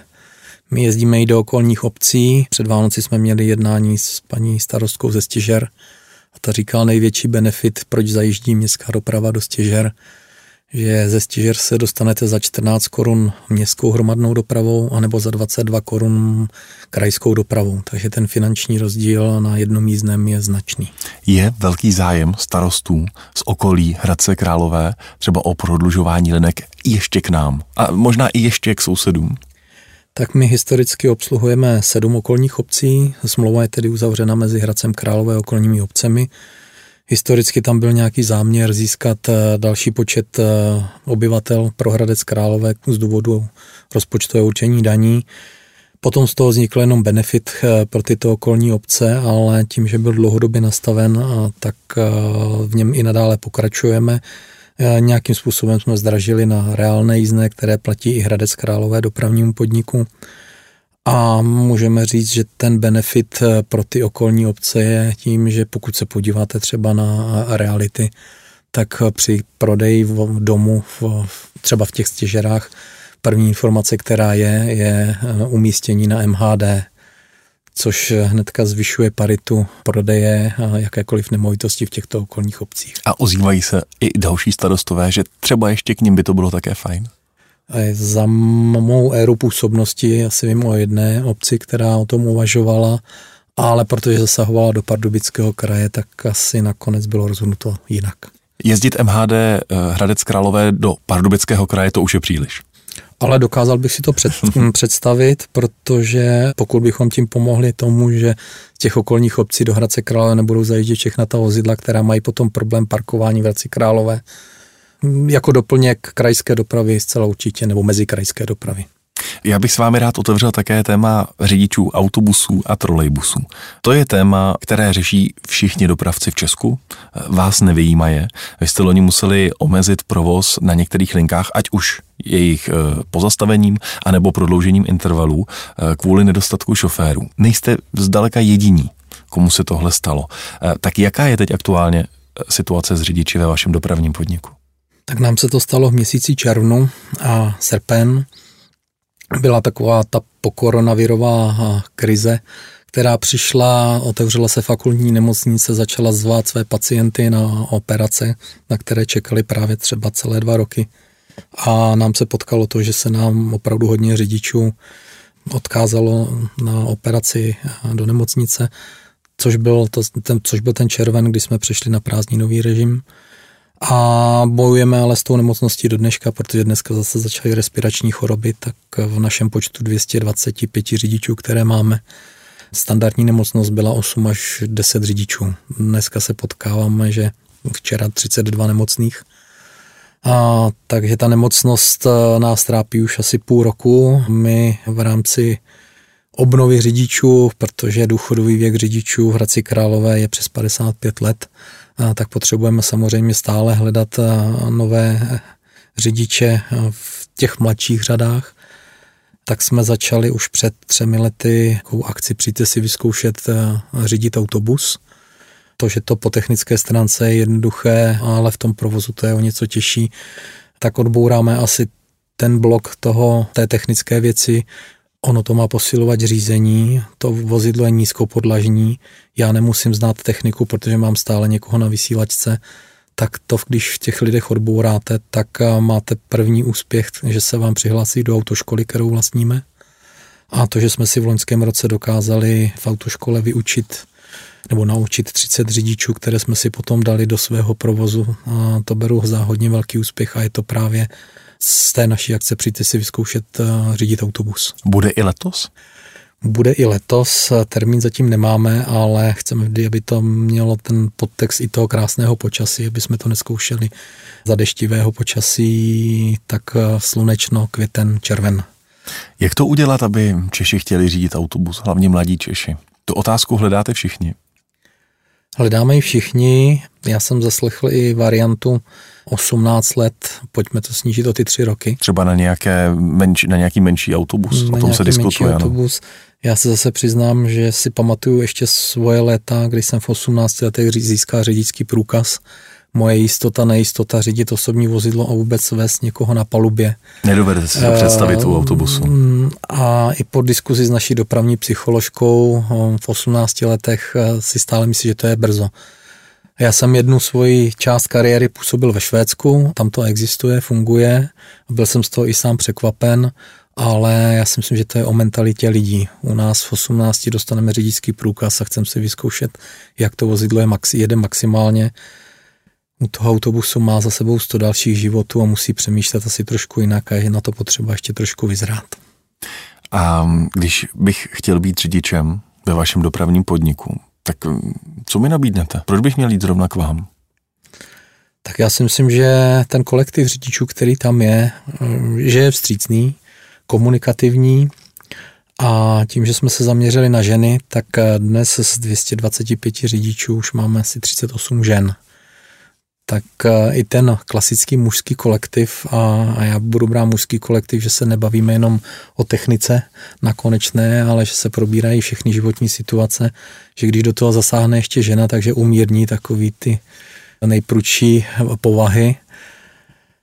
Speaker 2: My jezdíme i do okolních obcí. Před Vánoci jsme měli jednání s paní starostkou ze Stěžer a ta říkala největší benefit, proč zajíždí městská doprava do Stěžer, že ze Stěžer se dostanete za 14 korun městskou hromadnou dopravou anebo za 22 korun krajskou dopravou. Takže ten finanční rozdíl na jednom jízdném je značný.
Speaker 1: Je velký zájem starostů z okolí Hradce Králové třeba o prodlužování linek ještě k nám a možná i ještě k sousedům?
Speaker 2: Tak my historicky obsluhujeme sedm okolních obcí. Smlouva je tedy uzavřena mezi Hradcem Králové a okolními obcemi. Historicky tam byl nějaký záměr získat eh, další počet eh, obyvatel pro Hradec Králové z důvodu rozpočtového určení daní. Potom z toho vznikl jenom benefit eh, pro tyto okolní obce, ale tím, že byl dlouhodobě nastaven, tak v něm i nadále pokračujeme. Nějakým způsobem jsme zdražili na reálné jízdné, které platí i Hradec Králové dopravnímu podniku. A můžeme říct, že ten benefit eh, pro ty okolní obce je tím, že pokud se podíváte třeba na reality, tak eh, při prodeji v domu, v, třeba v těch stěžerách, první informace, která je, je eh, umístění na MHD, což hnedka zvyšuje paritu prodeje a jakékoliv nemovitosti v těchto okolních obcích.
Speaker 1: A ozývají se i další starostové, že třeba ještě k ním by to bylo také fajn?
Speaker 2: Za mou éru působnosti asi vím o jedné obci, která o tom uvažovala, ale protože zasahovala do Pardubického kraje, tak asi nakonec bylo rozhodnuto jinak.
Speaker 1: Jezdit MHD eh, Hradec Králové do Pardubického kraje, to už je příliš.
Speaker 2: Ale dokázal bych si to před, představit, protože pokud bychom tím pomohli tomu, že z těch okolních obcí do Hradce Králové nebudou zajíždět všechna ta vozidla, která mají potom problém parkování v Hradci Králové, jako doplněk krajské dopravy zcela určitě, nebo mezi krajské dopravy.
Speaker 1: Já bych s vámi rád otevřel také téma řidičů autobusů a trolejbusů. To je téma, které řeší všichni dopravci v Česku. Vás nevyjímaje. Vy jste loni museli omezit provoz na některých linkách, ať už jejich eh, pozastavením anebo prodloužením intervalů eh, kvůli nedostatku šoférů. Nejste zdaleka jediní, komu se tohle stalo. Eh, tak jaká je teď aktuálně situace s řidiči ve vašem dopravním podniku?
Speaker 2: Tak nám se to stalo v měsíci červnu a srpen. Byla taková ta pokoronavirová krize, která přišla, otevřela se fakultní nemocnice, začala zvát své pacienty na operace, na které čekali právě třeba celé dva roky. A nám se potkalo to, že se nám opravdu hodně řidičů odkázalo na operaci do nemocnice, což byl, to, ten, což byl ten červen, kdy jsme přešli na prázdninový režim a bojujeme ale s tou nemocností do dneška, protože dneska zase začaly respirační choroby, tak v našem počtu 225 řidičů, které máme, standardní nemocnost byla 8 až 10 řidičů. Dneska se potkáváme, že včera 32 nemocných. A, takže ta nemocnost eh, nás trápí už asi půl roku. My v rámci obnovy řidičů, protože důchodový věk řidičů v Hradci Králové je přes 55 let, tak potřebujeme samozřejmě stále hledat nové řidiče v těch mladších řadách. Tak jsme začali už před třemi lety takovou akci Přijďte si vyzkoušet řídit autobus. To, že to po technické stránce je jednoduché, ale v tom provozu to je o něco těžší, tak odbouráme asi ten blok toho, té technické věci, Ono to má posilovat řízení, to vozidlo je nízkopodlažní, já nemusím znát techniku, protože mám stále někoho na vysílačce, tak to, když v těch lidech odbouráte, tak máte první úspěch, že se vám přihlásí do autoškoly, kterou vlastníme. A to, že jsme si v loňském roce dokázali v autoškole vyučit nebo naučit 30 řidičů, které jsme si potom dali do svého provozu, a to beru za hodně velký úspěch a je to právě z té naší akce přijďte si vyzkoušet uh, řídit autobus.
Speaker 1: Bude i letos?
Speaker 2: Bude i letos, termín zatím nemáme, ale chceme vždy, aby to mělo ten podtext i toho krásného počasí, aby jsme to neskoušeli za deštivého počasí, tak slunečno, květen, červen.
Speaker 1: Jak to udělat, aby Češi chtěli řídit autobus, hlavně mladí Češi? Tu otázku hledáte všichni.
Speaker 2: Hledáme ji všichni. Já jsem zaslechl i variantu 18 let, pojďme to snížit o ty tři roky.
Speaker 1: Třeba na, nějaké menší, na nějaký menší autobus, na o tom se diskutuje. Menší autobus.
Speaker 2: Já se zase přiznám, že si pamatuju ještě svoje léta, kdy jsem v 18 letech získal řidičský průkaz moje jistota, nejistota řídit osobní vozidlo a vůbec vést někoho na palubě.
Speaker 1: Nedovedete si to představit u autobusu.
Speaker 2: Mm, a i po diskuzi s naší dopravní psycholožkou v 18 letech eh, si stále myslím, že to je brzo. Já jsem jednu svoji část kariéry působil ve Švédsku, tam to existuje, funguje, byl jsem z toho i sám překvapen, ale já si myslím, že to je o mentalitě lidí. U nás v 18 dostaneme řidičský průkaz a chceme si vyzkoušet, jak to vozidlo je maxi, jede maximálně u toho autobusu má za sebou 100 dalších životů a musí přemýšlet asi trošku jinak a je na to potřeba ještě trošku vyzrát.
Speaker 1: A když bych chtěl být řidičem ve vašem dopravním podniku, tak co mi nabídnete? Proč bych měl jít zrovna k vám?
Speaker 2: Tak já si myslím, že ten kolektiv řidičů, který tam je, že je vstřícný, komunikativní a tím, že jsme se zaměřili na ženy, tak dnes z 225 řidičů už máme asi 38 žen tak eh, i ten klasický mužský kolektiv, a, já budu brát mužský kolektiv, že se nebavíme jenom o technice na konečné, ale že se probírají všechny životní situace, že když do toho zasáhne ještě žena, takže umírní takový ty nejprudší povahy.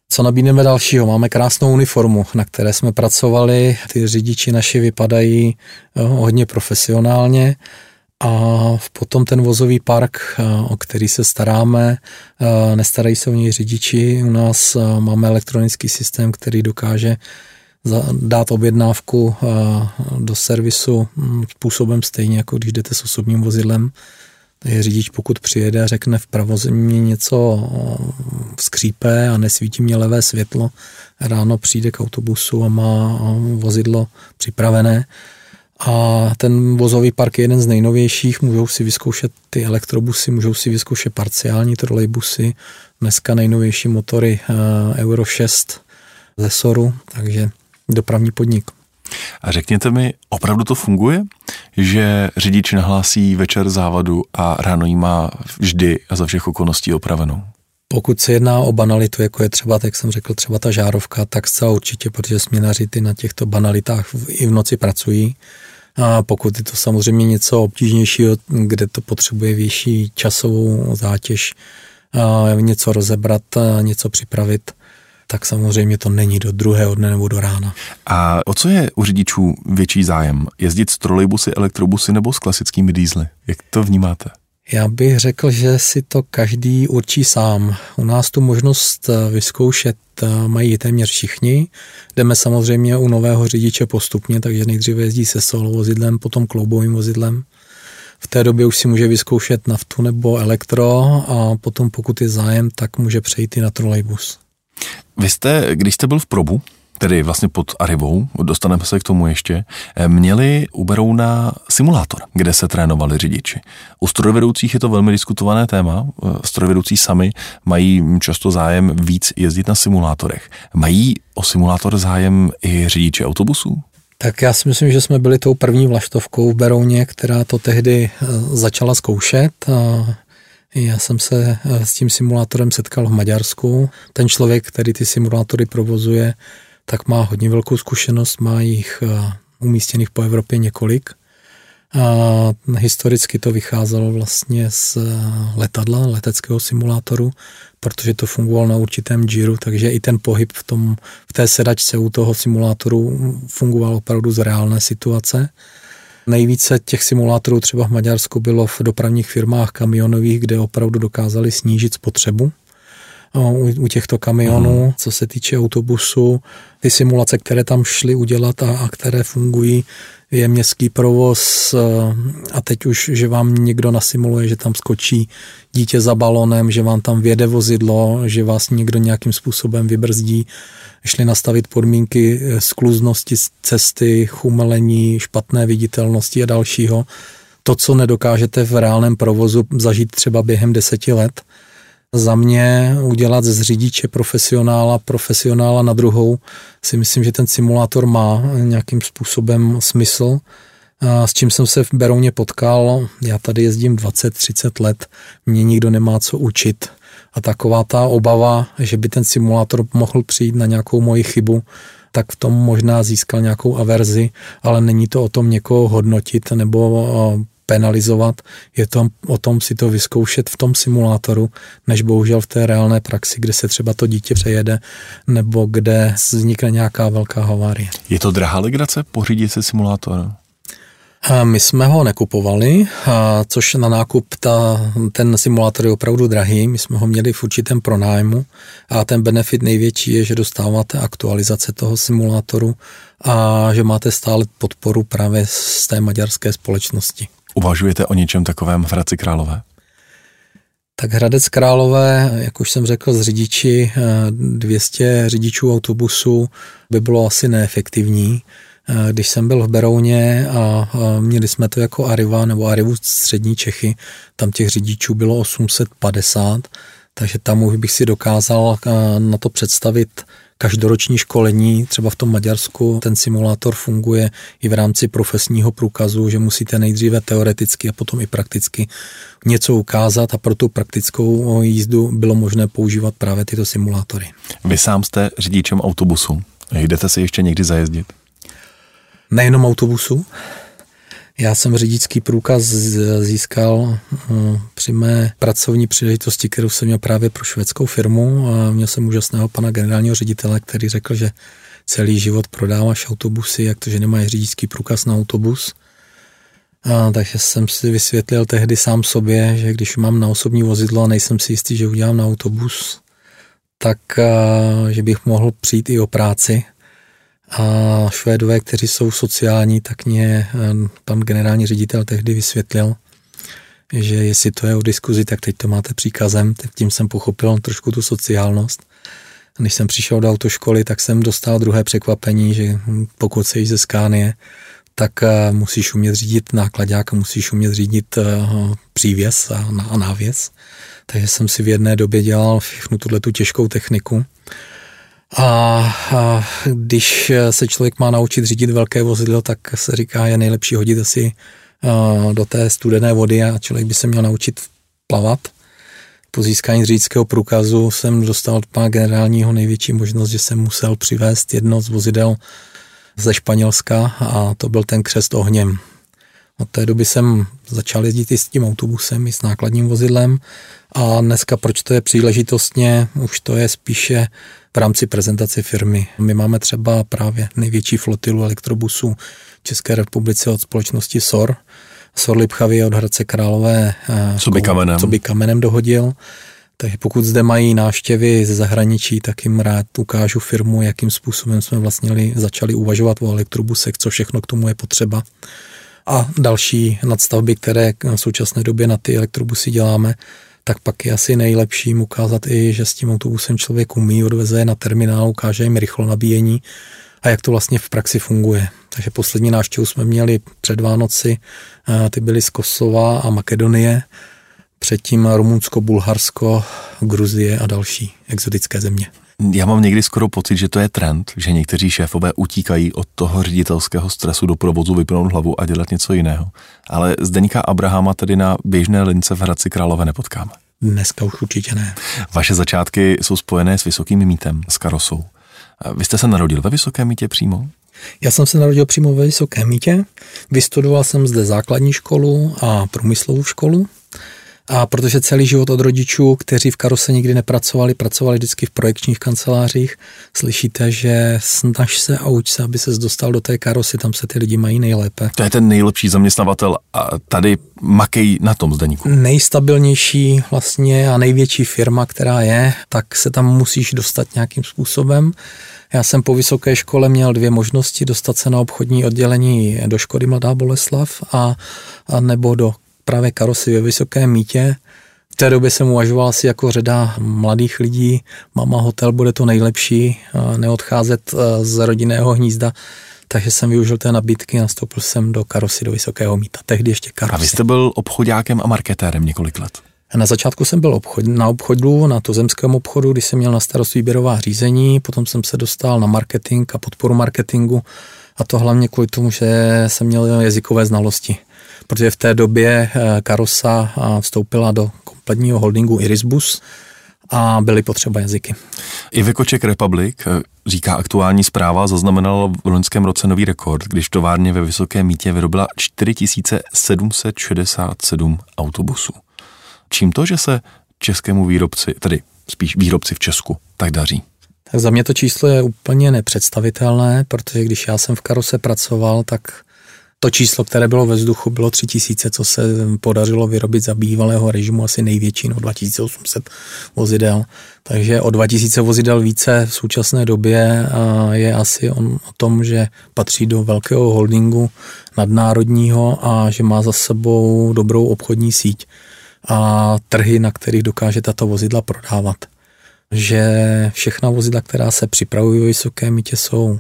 Speaker 2: Co nabídneme dalšího? Máme krásnou uniformu, na které jsme pracovali. Ty řidiči naši vypadají eh, hodně profesionálně a potom ten vozový park, eh, o který se staráme, eh, nestarají se o něj řidiči. U nás eh, máme elektronický systém, který dokáže dát objednávku do servisu hm, způsobem stejně, jako když jdete s osobním vozidlem. Je řidič, pokud přijede a řekne v pravozemí něco skřípe a nesvítí mě levé světlo, ráno přijde k autobusu a má vozidlo připravené, a ten vozový park je jeden z nejnovějších, můžou si vyzkoušet ty elektrobusy, můžou si vyzkoušet parciální trolejbusy, dneska nejnovější motory eh, Euro 6 ze Soru, takže dopravní podnik.
Speaker 1: A řekněte mi, opravdu to funguje, že řidič nahlásí večer závadu a ráno jí má vždy a za všech okolností opravenou?
Speaker 2: Pokud se jedná o banalitu, jako je třeba, jak jsem řekl, třeba ta žárovka, tak zcela určitě, protože směnaři ty na těchto banalitách i v noci pracují. A pokud je to samozřejmě něco obtížnějšího, kde to potřebuje větší časovou zátěž, něco rozebrat, něco připravit, tak samozřejmě to není do druhého dne nebo do rána.
Speaker 1: A o co je u řidičů větší zájem? Jezdit s trolejbusy, elektrobusy nebo s klasickými dýzly? Jak to vnímáte?
Speaker 2: Já bych řekl, že si to každý určí sám. U nás tu možnost eh, vyzkoušet eh, mají téměř všichni. Jdeme samozřejmě u nového řidiče postupně, takže nejdříve jezdí se solo vozidlem, potom kloubovým vozidlem. V té době už si může vyzkoušet naftu nebo elektro a potom pokud je zájem, tak může přejít i na trolejbus.
Speaker 1: Vy jste, když jste byl v probu, tedy vlastně pod Arivou, dostaneme se k tomu ještě, eh, měli u Berouna simulátor, kde se trénovali řidiči. U strojvedoucích je to velmi diskutované téma. Eh, strojvedoucí sami mají často zájem víc jezdit na simulátorech. Mají o simulátor zájem i řidiči autobusů?
Speaker 2: Tak já si myslím, že jsme byli tou první vlaštovkou v Berouně, která to tehdy eh, začala zkoušet. Já jsem se s tím simulátorem setkal v Maďarsku. Ten člověk, který ty simulátory provozuje, tak má hodně velkou zkušenost, má jich eh, umístěných po Evropě několik. A historicky to vycházelo vlastně z eh, letadla, leteckého simulátoru, protože to fungovalo na určitém džiru, takže i ten pohyb v, tom, v té sedačce u toho simulátoru fungoval opravdu z reálné situace. Nejvíce těch simulátorů třeba v Maďarsku bylo v dopravních firmách kamionových, kde opravdu dokázali snížit spotřebu u, u těchto kamionů. Hmm. Co se týče autobusu, ty simulace, které tam šly udělat a, a které fungují, je městský provoz eh, a teď už, že vám někdo nasimuluje, že tam skočí dítě za balonem, že vám tam věde vozidlo, že vás někdo nějakým způsobem vybrzdí, šli nastavit podmínky eh, skluznosti cesty, chumelení, špatné viditelnosti a dalšího. To, co nedokážete v reálném provozu zažít třeba během deseti let, za mě udělat z řidiče profesionála profesionála na druhou si myslím, že ten simulátor má nějakým způsobem smysl. S čím jsem se v Berouně potkal, já tady jezdím 20-30 let, mě nikdo nemá co učit. A taková ta obava, že by ten simulátor mohl přijít na nějakou moji chybu, tak v tom možná získal nějakou averzi, ale není to o tom někoho hodnotit nebo penalizovat, je to o tom si to vyzkoušet v tom simulátoru, než bohužel v té reálné praxi, kde se třeba to dítě přejede nebo kde vznikne nějaká velká havárie.
Speaker 1: Je to drahá legrace pořídit si simulátor?
Speaker 2: My jsme ho nekupovali, což na nákup ta, ten simulátor je opravdu drahý. My jsme ho měli v určitém pronájmu a ten benefit největší je, že dostáváte aktualizace toho simulátoru a že máte stále podporu právě z té maďarské společnosti.
Speaker 1: Uvažujete o něčem takovém v Hradci Králové?
Speaker 2: Tak Hradec Králové, jak už jsem řekl, z řidiči 200 řidičů autobusu by bylo asi neefektivní. Když jsem byl v Berouně a měli jsme to jako Arriva nebo Arrivu střední Čechy, tam těch řidičů bylo 850, takže tam už bych si dokázal na to představit každoroční školení, třeba v tom Maďarsku ten simulátor funguje i v rámci profesního průkazu, že musíte nejdříve teoreticky a potom i prakticky něco ukázat a pro tu praktickou jízdu bylo možné používat právě tyto simulátory.
Speaker 1: Vy sám jste řidičem autobusu. Jdete si ještě někdy zajezdit?
Speaker 2: Nejenom autobusu, já jsem řidičský průkaz získal hm, při mé pracovní příležitosti, kterou jsem měl právě pro švédskou firmu a měl jsem úžasného pana generálního ředitele, který řekl, že celý život prodáváš autobusy, jak to, že nemáš řidičský průkaz na autobus. A, takže jsem si vysvětlil tehdy sám sobě, že když mám na osobní vozidlo a nejsem si jistý, že udělám na autobus, tak a, že bych mohl přijít i o práci a Švédové, kteří jsou sociální, tak mě eh, pan generální ředitel tehdy vysvětlil, že jestli to je o diskuzi, tak teď to máte příkazem, tak tím jsem pochopil trošku tu sociálnost. A když jsem přišel do autoškoly, tak jsem dostal druhé překvapení, že pokud se ze Skánie, tak eh, musíš umět řídit nákladák musíš umět řídit eh, přívěs a návěs. Takže jsem si v jedné době dělal všechnu tuhle tu těžkou techniku. A, a když se člověk má naučit řídit velké vozidlo, tak se říká, je nejlepší hodit asi do té studené vody a člověk by se měl naučit plavat. Po získání řidičského průkazu jsem dostal od pana generálního největší možnost, že jsem musel přivést jedno z vozidel ze Španělska a to byl ten křest ohněm. Od té doby jsem začal jezdit i s tím autobusem, i s nákladním vozidlem a dneska proč to je příležitostně, už to je spíše v rámci prezentace firmy. My máme třeba právě největší flotilu elektrobusů v České republice od společnosti SOR. SOR Lipchavy od Hradce Králové
Speaker 1: eh, co by kamenem,
Speaker 2: co by kamenem dohodil. Takže pokud zde mají návštěvy ze zahraničí, tak jim rád ukážu firmu, jakým způsobem jsme vlastně začali uvažovat o elektrobusech, co všechno k tomu je potřeba. A další nadstavby, které v současné době na ty elektrobusy děláme, tak pak je asi nejlepší ukázat i, že s tím autobusem člověk umí, odveze je na terminál, ukáže jim rychlo nabíjení a jak to vlastně v praxi funguje. Takže poslední návštěvu jsme měli před Vánoci, ty byly z Kosova a Makedonie, předtím Rumunsko, Bulharsko, Gruzie a další exotické země.
Speaker 1: Já mám někdy skoro pocit, že to je trend, že někteří šéfové utíkají od toho ředitelského stresu do provozu vypnout hlavu a dělat něco jiného. Ale Zdeníka Abrahama tedy na běžné lince v Hradci Králové nepotkáme.
Speaker 2: Dneska už určitě ne.
Speaker 1: Vaše začátky jsou spojené s Vysokým mítem, s karosou. Vy jste se narodil ve Vysokém mítě přímo?
Speaker 2: Já jsem se narodil přímo ve Vysokém mítě. Vystudoval jsem zde základní školu a průmyslovou školu. A protože celý život od rodičů, kteří v karose nikdy nepracovali, pracovali vždycky v projekčních kancelářích, slyšíte, že snaž se a uč se, aby se dostal do té karosy, tam se ty lidi mají nejlépe.
Speaker 1: To je ten nejlepší zaměstnavatel a tady makej na tom zdeníku.
Speaker 2: Nejstabilnější vlastně a největší firma, která je, tak se tam musíš dostat nějakým způsobem. Já jsem po vysoké škole měl dvě možnosti dostat se na obchodní oddělení do Škody Mladá Boleslav a, a nebo do právě karosy ve Vysokém mítě. V té době jsem uvažoval asi jako řada mladých lidí, mama hotel bude to nejlepší, neodcházet z rodinného hnízda, takže jsem využil té nabídky a nastoupil jsem do karosy do Vysokého míta, tehdy ještě karosy.
Speaker 1: A vy jste byl obchodákem a marketérem několik let.
Speaker 2: Na začátku jsem byl obchod, na obchodu, na tuzemském obchodu, kdy jsem měl na starost výběrová řízení, potom jsem se dostal na marketing a podporu marketingu a to hlavně kvůli tomu, že jsem měl jazykové znalosti. Protože v té době eh, Karosa vstoupila do kompletního holdingu Irisbus a byly potřeba jazyky.
Speaker 1: Iveco Czech Republic, eh, říká aktuální zpráva, zaznamenala v loňském roce nový rekord, když továrně ve Vysokém mítě vyrobila 4767 autobusů. Čím to, že se českému výrobci, tedy spíš výrobci v Česku, tak daří?
Speaker 2: Tak za mě to číslo je úplně nepředstavitelné, protože když já jsem v Karose pracoval, tak to číslo, které bylo ve vzduchu, bylo 3000, co se podařilo vyrobit za bývalého režimu asi největší, no 2800 vozidel. Takže o 2000 vozidel více v současné době je asi on, o tom, že patří do velkého holdingu nadnárodního a že má za sebou dobrou obchodní síť a trhy, na kterých dokáže tato vozidla prodávat. Že všechna vozidla, která se připravují ve vysoké mítě, jsou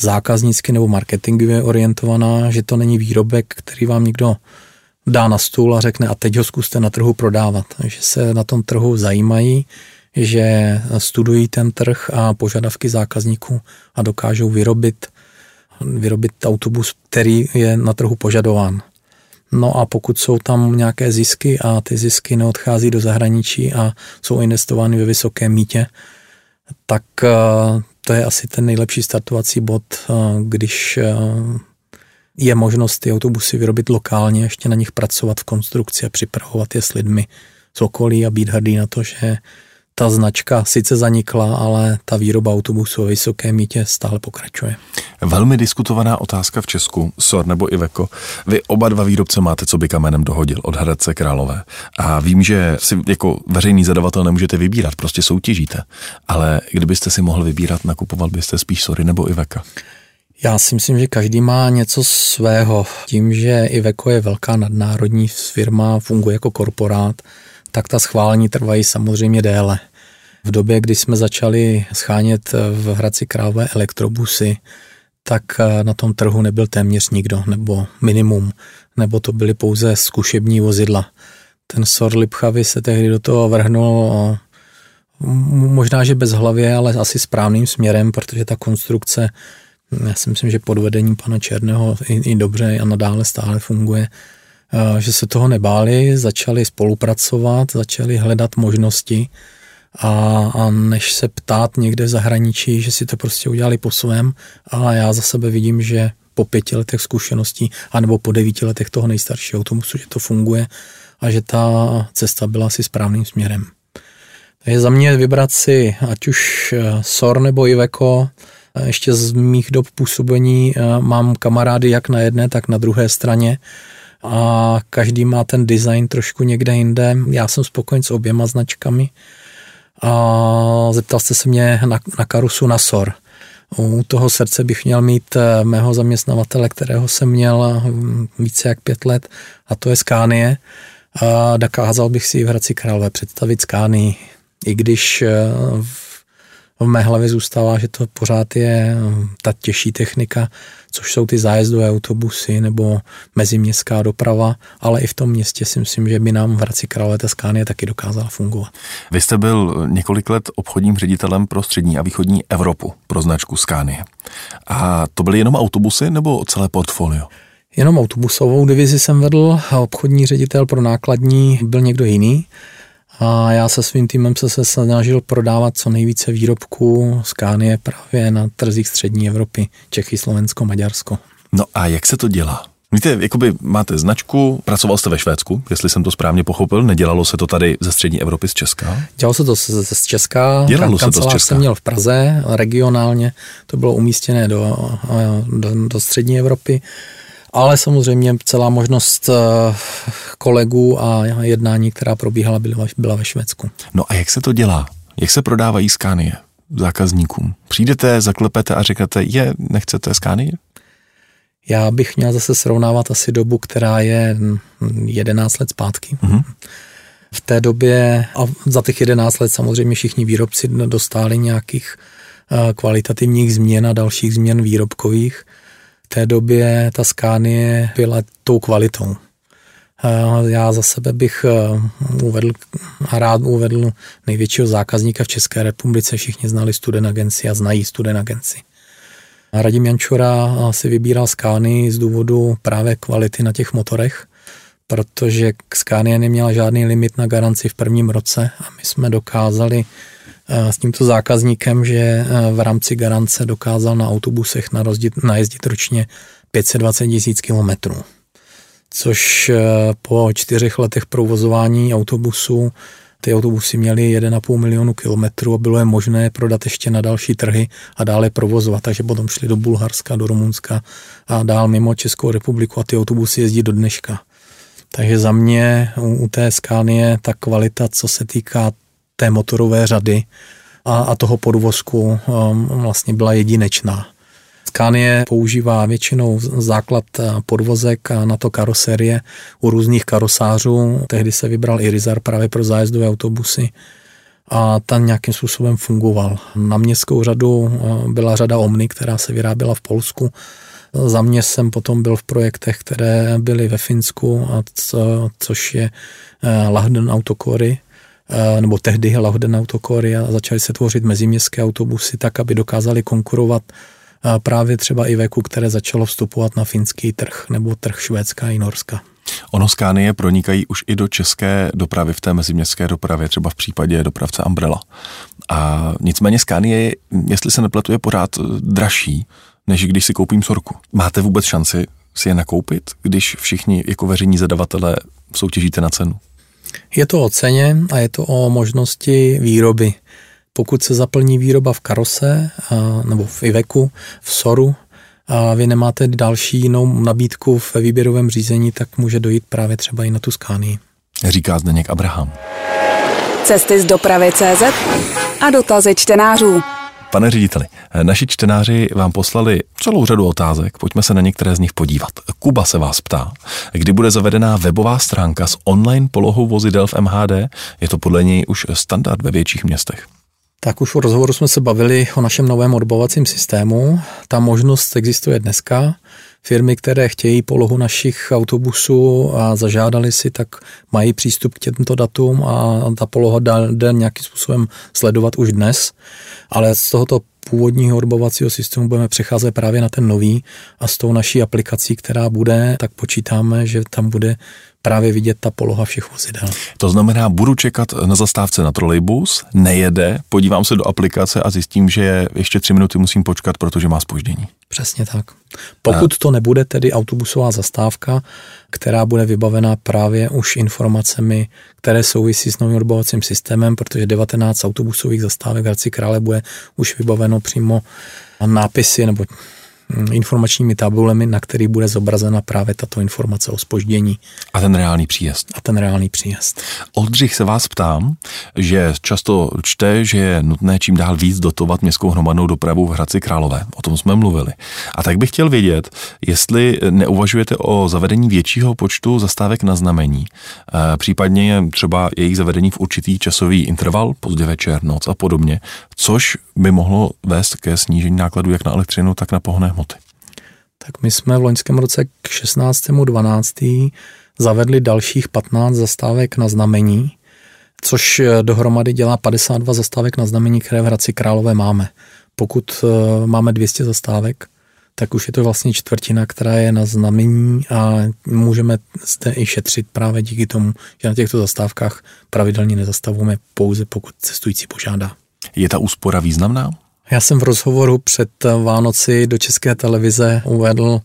Speaker 2: zákaznicky nebo marketingově orientovaná, že to není výrobek, který vám někdo dá na stůl a řekne a teď ho zkuste na trhu prodávat. Že se na tom trhu zajímají, že studují ten trh a požadavky zákazníků a dokážou vyrobit, vyrobit autobus, který je na trhu požadován. No a pokud jsou tam nějaké zisky a ty zisky neodchází do zahraničí a jsou investovány ve vysokém mítě, tak eh, to je asi ten nejlepší startovací bod, eh, když eh, je možnost ty autobusy vyrobit lokálně, ještě na nich pracovat v konstrukci a připravovat je s lidmi z okolí a být hrdý na to, že ta značka sice zanikla, ale ta výroba autobusů ve vysoké mítě stále pokračuje.
Speaker 1: Velmi diskutovaná otázka v Česku, SOR nebo Iveco. Vy oba dva výrobce máte, co by kamenem dohodil od Hradce Králové. A vím, že si jako veřejný zadavatel nemůžete vybírat, prostě soutěžíte. Ale kdybyste si mohl vybírat, nakupoval byste spíš SORy nebo Iveca?
Speaker 2: Já si myslím, že každý má něco svého. Tím, že Iveco je velká nadnárodní firma, funguje jako korporát, tak ta schválení trvají samozřejmě déle. V době, kdy jsme začali schánět v Hradci Králové elektrobusy, tak eh, na tom trhu nebyl téměř nikdo, nebo minimum, nebo to byly pouze zkušební vozidla. Ten Sor Lipchavy se tehdy do toho vrhnul eh, možná, že bez hlavě, ale asi správným směrem, protože ta konstrukce, já si myslím, že pod vedením pana Černého i, i dobře a nadále stále funguje, eh, že se toho nebáli, začali spolupracovat, začali hledat možnosti, a, a než se ptát někde v zahraničí, že si to prostě udělali po svém a já za sebe vidím, že po pěti letech zkušeností anebo po devíti letech toho nejstaršího autobusu, že to funguje a že ta cesta byla asi správným směrem. Takže za mě vybrat si ať už eh, SOR nebo Iveco, ještě z mých dob působení eh, mám kamarády jak na jedné, tak na druhé straně a každý má ten design trošku někde jinde. Já jsem spokojen s oběma značkami a zeptal jste se mě na, na karusu na SOR. U toho srdce bych měl mít eh, mého zaměstnavatele, kterého jsem měl hm, více jak pět let, a to je Skánie. A dokázal bych si v Hradci Králové představit Skánii, i když eh, v v mé hlavě zůstává, že to pořád je hm, ta těžší technika, což jsou ty zájezdové autobusy nebo meziměstská doprava, ale i v tom městě si myslím, že by nám v Hradci Králové ta Skánie taky dokázala fungovat.
Speaker 1: Vy jste byl několik let obchodním ředitelem pro střední a východní Evropu pro značku Skánie. A to byly jenom autobusy nebo celé portfolio?
Speaker 2: Jenom autobusovou divizi jsem vedl a obchodní ředitel pro nákladní byl někdo jiný. A já se svým týmem se, se snažil prodávat co nejvíce výrobků z Kánie právě na trzích střední Evropy, Čechy, Slovensko, Maďarsko.
Speaker 1: No a jak se to dělá? Víte, jakoby máte značku, pracoval jste ve Švédsku, jestli jsem to správně pochopil, nedělalo se to tady ze střední Evropy z Česka?
Speaker 2: Dělalo se to z, z Česka,
Speaker 1: Dělalo se to z Česka.
Speaker 2: jsem měl v Praze, regionálně to bylo umístěné do, do, do střední Evropy, ale samozřejmě celá možnost eh, kolegů a jednání, která probíhala, byla, ve Švédsku.
Speaker 1: No a jak se to dělá? Jak se prodávají skánie zákazníkům? Přijdete, zaklepete a řeknete, je, nechcete skánie?
Speaker 2: Já bych měl zase srovnávat asi dobu, která je 11 let zpátky. Mm-hmm. V té době a za těch 11 let samozřejmě všichni výrobci dostali nějakých eh, kvalitativních změn a dalších změn výrobkových. Té době ta skánie byla tou kvalitou. Eh, já za sebe bych eh, uvedl a rád uvedl největšího zákazníka v České republice. Všichni znali Student Agency a znají Student Agency. Radim Jančura si vybíral Skány z důvodu právě kvality na těch motorech, protože Scania neměla žádný limit na garanci v prvním roce a my jsme dokázali s tímto zákazníkem, že eh, v rámci garance dokázal na autobusech najezdit, najezdit ročně 520 tisíc kilometrů. Což eh, po čtyřech letech provozování autobusu ty autobusy měly 1,5 milionu kilometrů a bylo je možné prodat ještě na další trhy a dále provozovat. Takže potom šli do Bulharska, do Rumunska a dál mimo Českou republiku a ty autobusy jezdí do dneška. Takže za mě u, u té Scania ta kvalita, co se týká té motorové řady a, a toho podvozku, um, vlastně byla jedinečná. Scania používá většinou základ eh, podvozek a na to karoserie u různých karosářů. Tehdy se vybral Irizar právě pro zájezdové autobusy a ten nějakým způsobem fungoval. Na městskou řadu eh, byla řada Omny, která se vyráběla v Polsku. Za mě jsem potom byl v projektech, které byly ve Finsku, a co, což je eh, Lahden Autokory, nebo tehdy Lahden Autokory a začaly se tvořit meziměstské autobusy tak, aby dokázali konkurovat právě třeba i veku, které začalo vstupovat na finský trh nebo trh Švédska i Norska.
Speaker 1: Ono Skánie pronikají už i do české dopravy v té meziměstské dopravě, třeba v případě dopravce Umbrella. A nicméně Skánie je, jestli se nepletu, je pořád eh, dražší, než když si koupím sorku. Máte vůbec šanci si je nakoupit, když všichni jako veřejní zadavatelé soutěžíte na cenu?
Speaker 2: Je to o ceně a je to o možnosti výroby. Pokud se zaplní výroba v karose nebo v Iveku, v Soru, a vy nemáte další jinou nabídku v výběrovém řízení, tak může dojít právě třeba i na tu skánii.
Speaker 1: Říká Zdeněk Abraham.
Speaker 4: Cesty z dopravy CZ a dotazy čtenářů.
Speaker 1: Pane řediteli, naši čtenáři vám poslali celou řadu otázek, pojďme se na některé z nich podívat. Kuba se vás ptá, kdy bude zavedená webová stránka s online polohou vozidel v MHD, je to podle něj už standard ve větších městech.
Speaker 2: Tak už v rozhovoru jsme se bavili o našem novém odbavovacím systému. Ta možnost existuje dneska. Firmy, které chtějí polohu našich autobusů a zažádali si, tak mají přístup k těmto datům a ta poloha jde nějakým způsobem sledovat už dnes. Ale z tohoto původního odbavovacího systému budeme přecházet právě na ten nový a s tou naší aplikací, která bude, tak počítáme, že tam bude právě vidět ta poloha všech vozidel.
Speaker 1: To znamená, budu čekat na zastávce na trolejbus, nejede, podívám se do aplikace a zjistím, že ještě tři minuty musím počkat, protože má spoždění.
Speaker 2: Přesně tak. Pokud to nebude tedy autobusová zastávka, která bude vybavena právě už informacemi, které souvisí s novým odbavovacím systémem, protože 19 autobusových zastávek v Hradci Krále bude už vybaveno přímo nápisy nebo informačními tabulemi, na který bude zobrazena právě tato informace o spoždění.
Speaker 1: A ten reálný příjezd.
Speaker 2: A ten reálný příjezd.
Speaker 1: Oldřich se vás ptám, že často čte, že je nutné čím dál víc dotovat městskou hromadnou dopravu v Hradci Králové. O tom jsme mluvili. A tak bych chtěl vědět, jestli neuvažujete o zavedení většího počtu zastávek na znamení, e, případně třeba jejich zavedení v určitý časový interval, pozdě večer, noc a podobně, což by mohlo vést ke snížení nákladů jak na elektřinu, tak na pohonné hmoty.
Speaker 2: Tak my jsme v loňském roce k 16.12. zavedli dalších 15 zastávek na znamení, což eh, dohromady dělá 52 zastávek na znamení, které v Hradci Králové máme. Pokud eh, máme 200 zastávek, tak už je to vlastně čtvrtina, která je na znamení a můžeme zde i šetřit právě díky tomu, že na těchto zastávkách pravidelně nezastavujeme pouze pokud cestující požádá.
Speaker 1: Je ta úspora významná?
Speaker 2: Já jsem v rozhovoru před Vánoci do České televize uvedl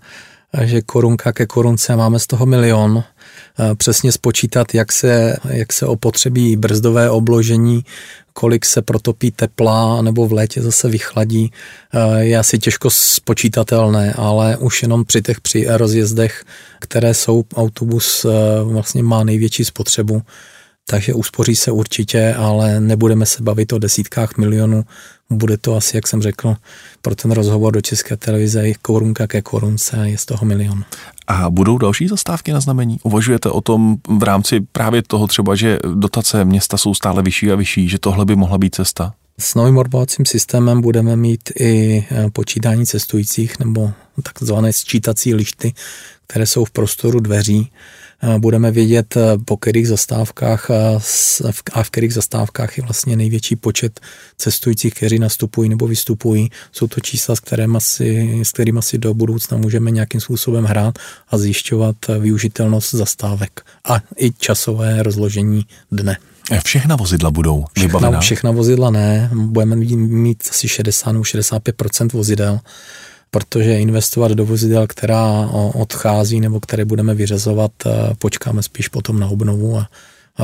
Speaker 2: že korunka ke korunce máme z toho milion. Přesně spočítat, jak se, jak se opotřebí brzdové obložení, kolik se protopí tepla nebo v létě zase vychladí, je asi těžko spočítatelné, ale už jenom při těch při rozjezdech, které jsou, autobus vlastně má největší spotřebu, takže uspoří se určitě, ale nebudeme se bavit o desítkách milionů. Bude to asi, jak jsem řekl, pro ten rozhovor do České televize korunka ke korunce je z toho milion.
Speaker 1: A budou další zastávky na znamení? Uvažujete o tom v rámci právě toho třeba, že dotace města jsou stále vyšší a vyšší, že tohle by mohla být cesta?
Speaker 2: S novým odbolovacím systémem budeme mít i e, počítání cestujících nebo takzvané sčítací lišty, které jsou v prostoru dveří budeme vědět, eh, po kterých zastávkách a v kterých zastávkách je vlastně největší počet cestujících, kteří nastupují nebo vystupují. Jsou to čísla, s kterými si, s kterými si do budoucna můžeme nějakým způsobem hrát a zjišťovat eh, využitelnost zastávek a i časové rozložení dne.
Speaker 1: Eh, všechna vozidla budou
Speaker 2: vybavená? Všechna, všechna vozidla ne, budeme mít asi 60 nebo 65 vozidel protože investovat do vozidel, která odchází nebo které budeme vyřazovat, počkáme spíš potom na obnovu a, a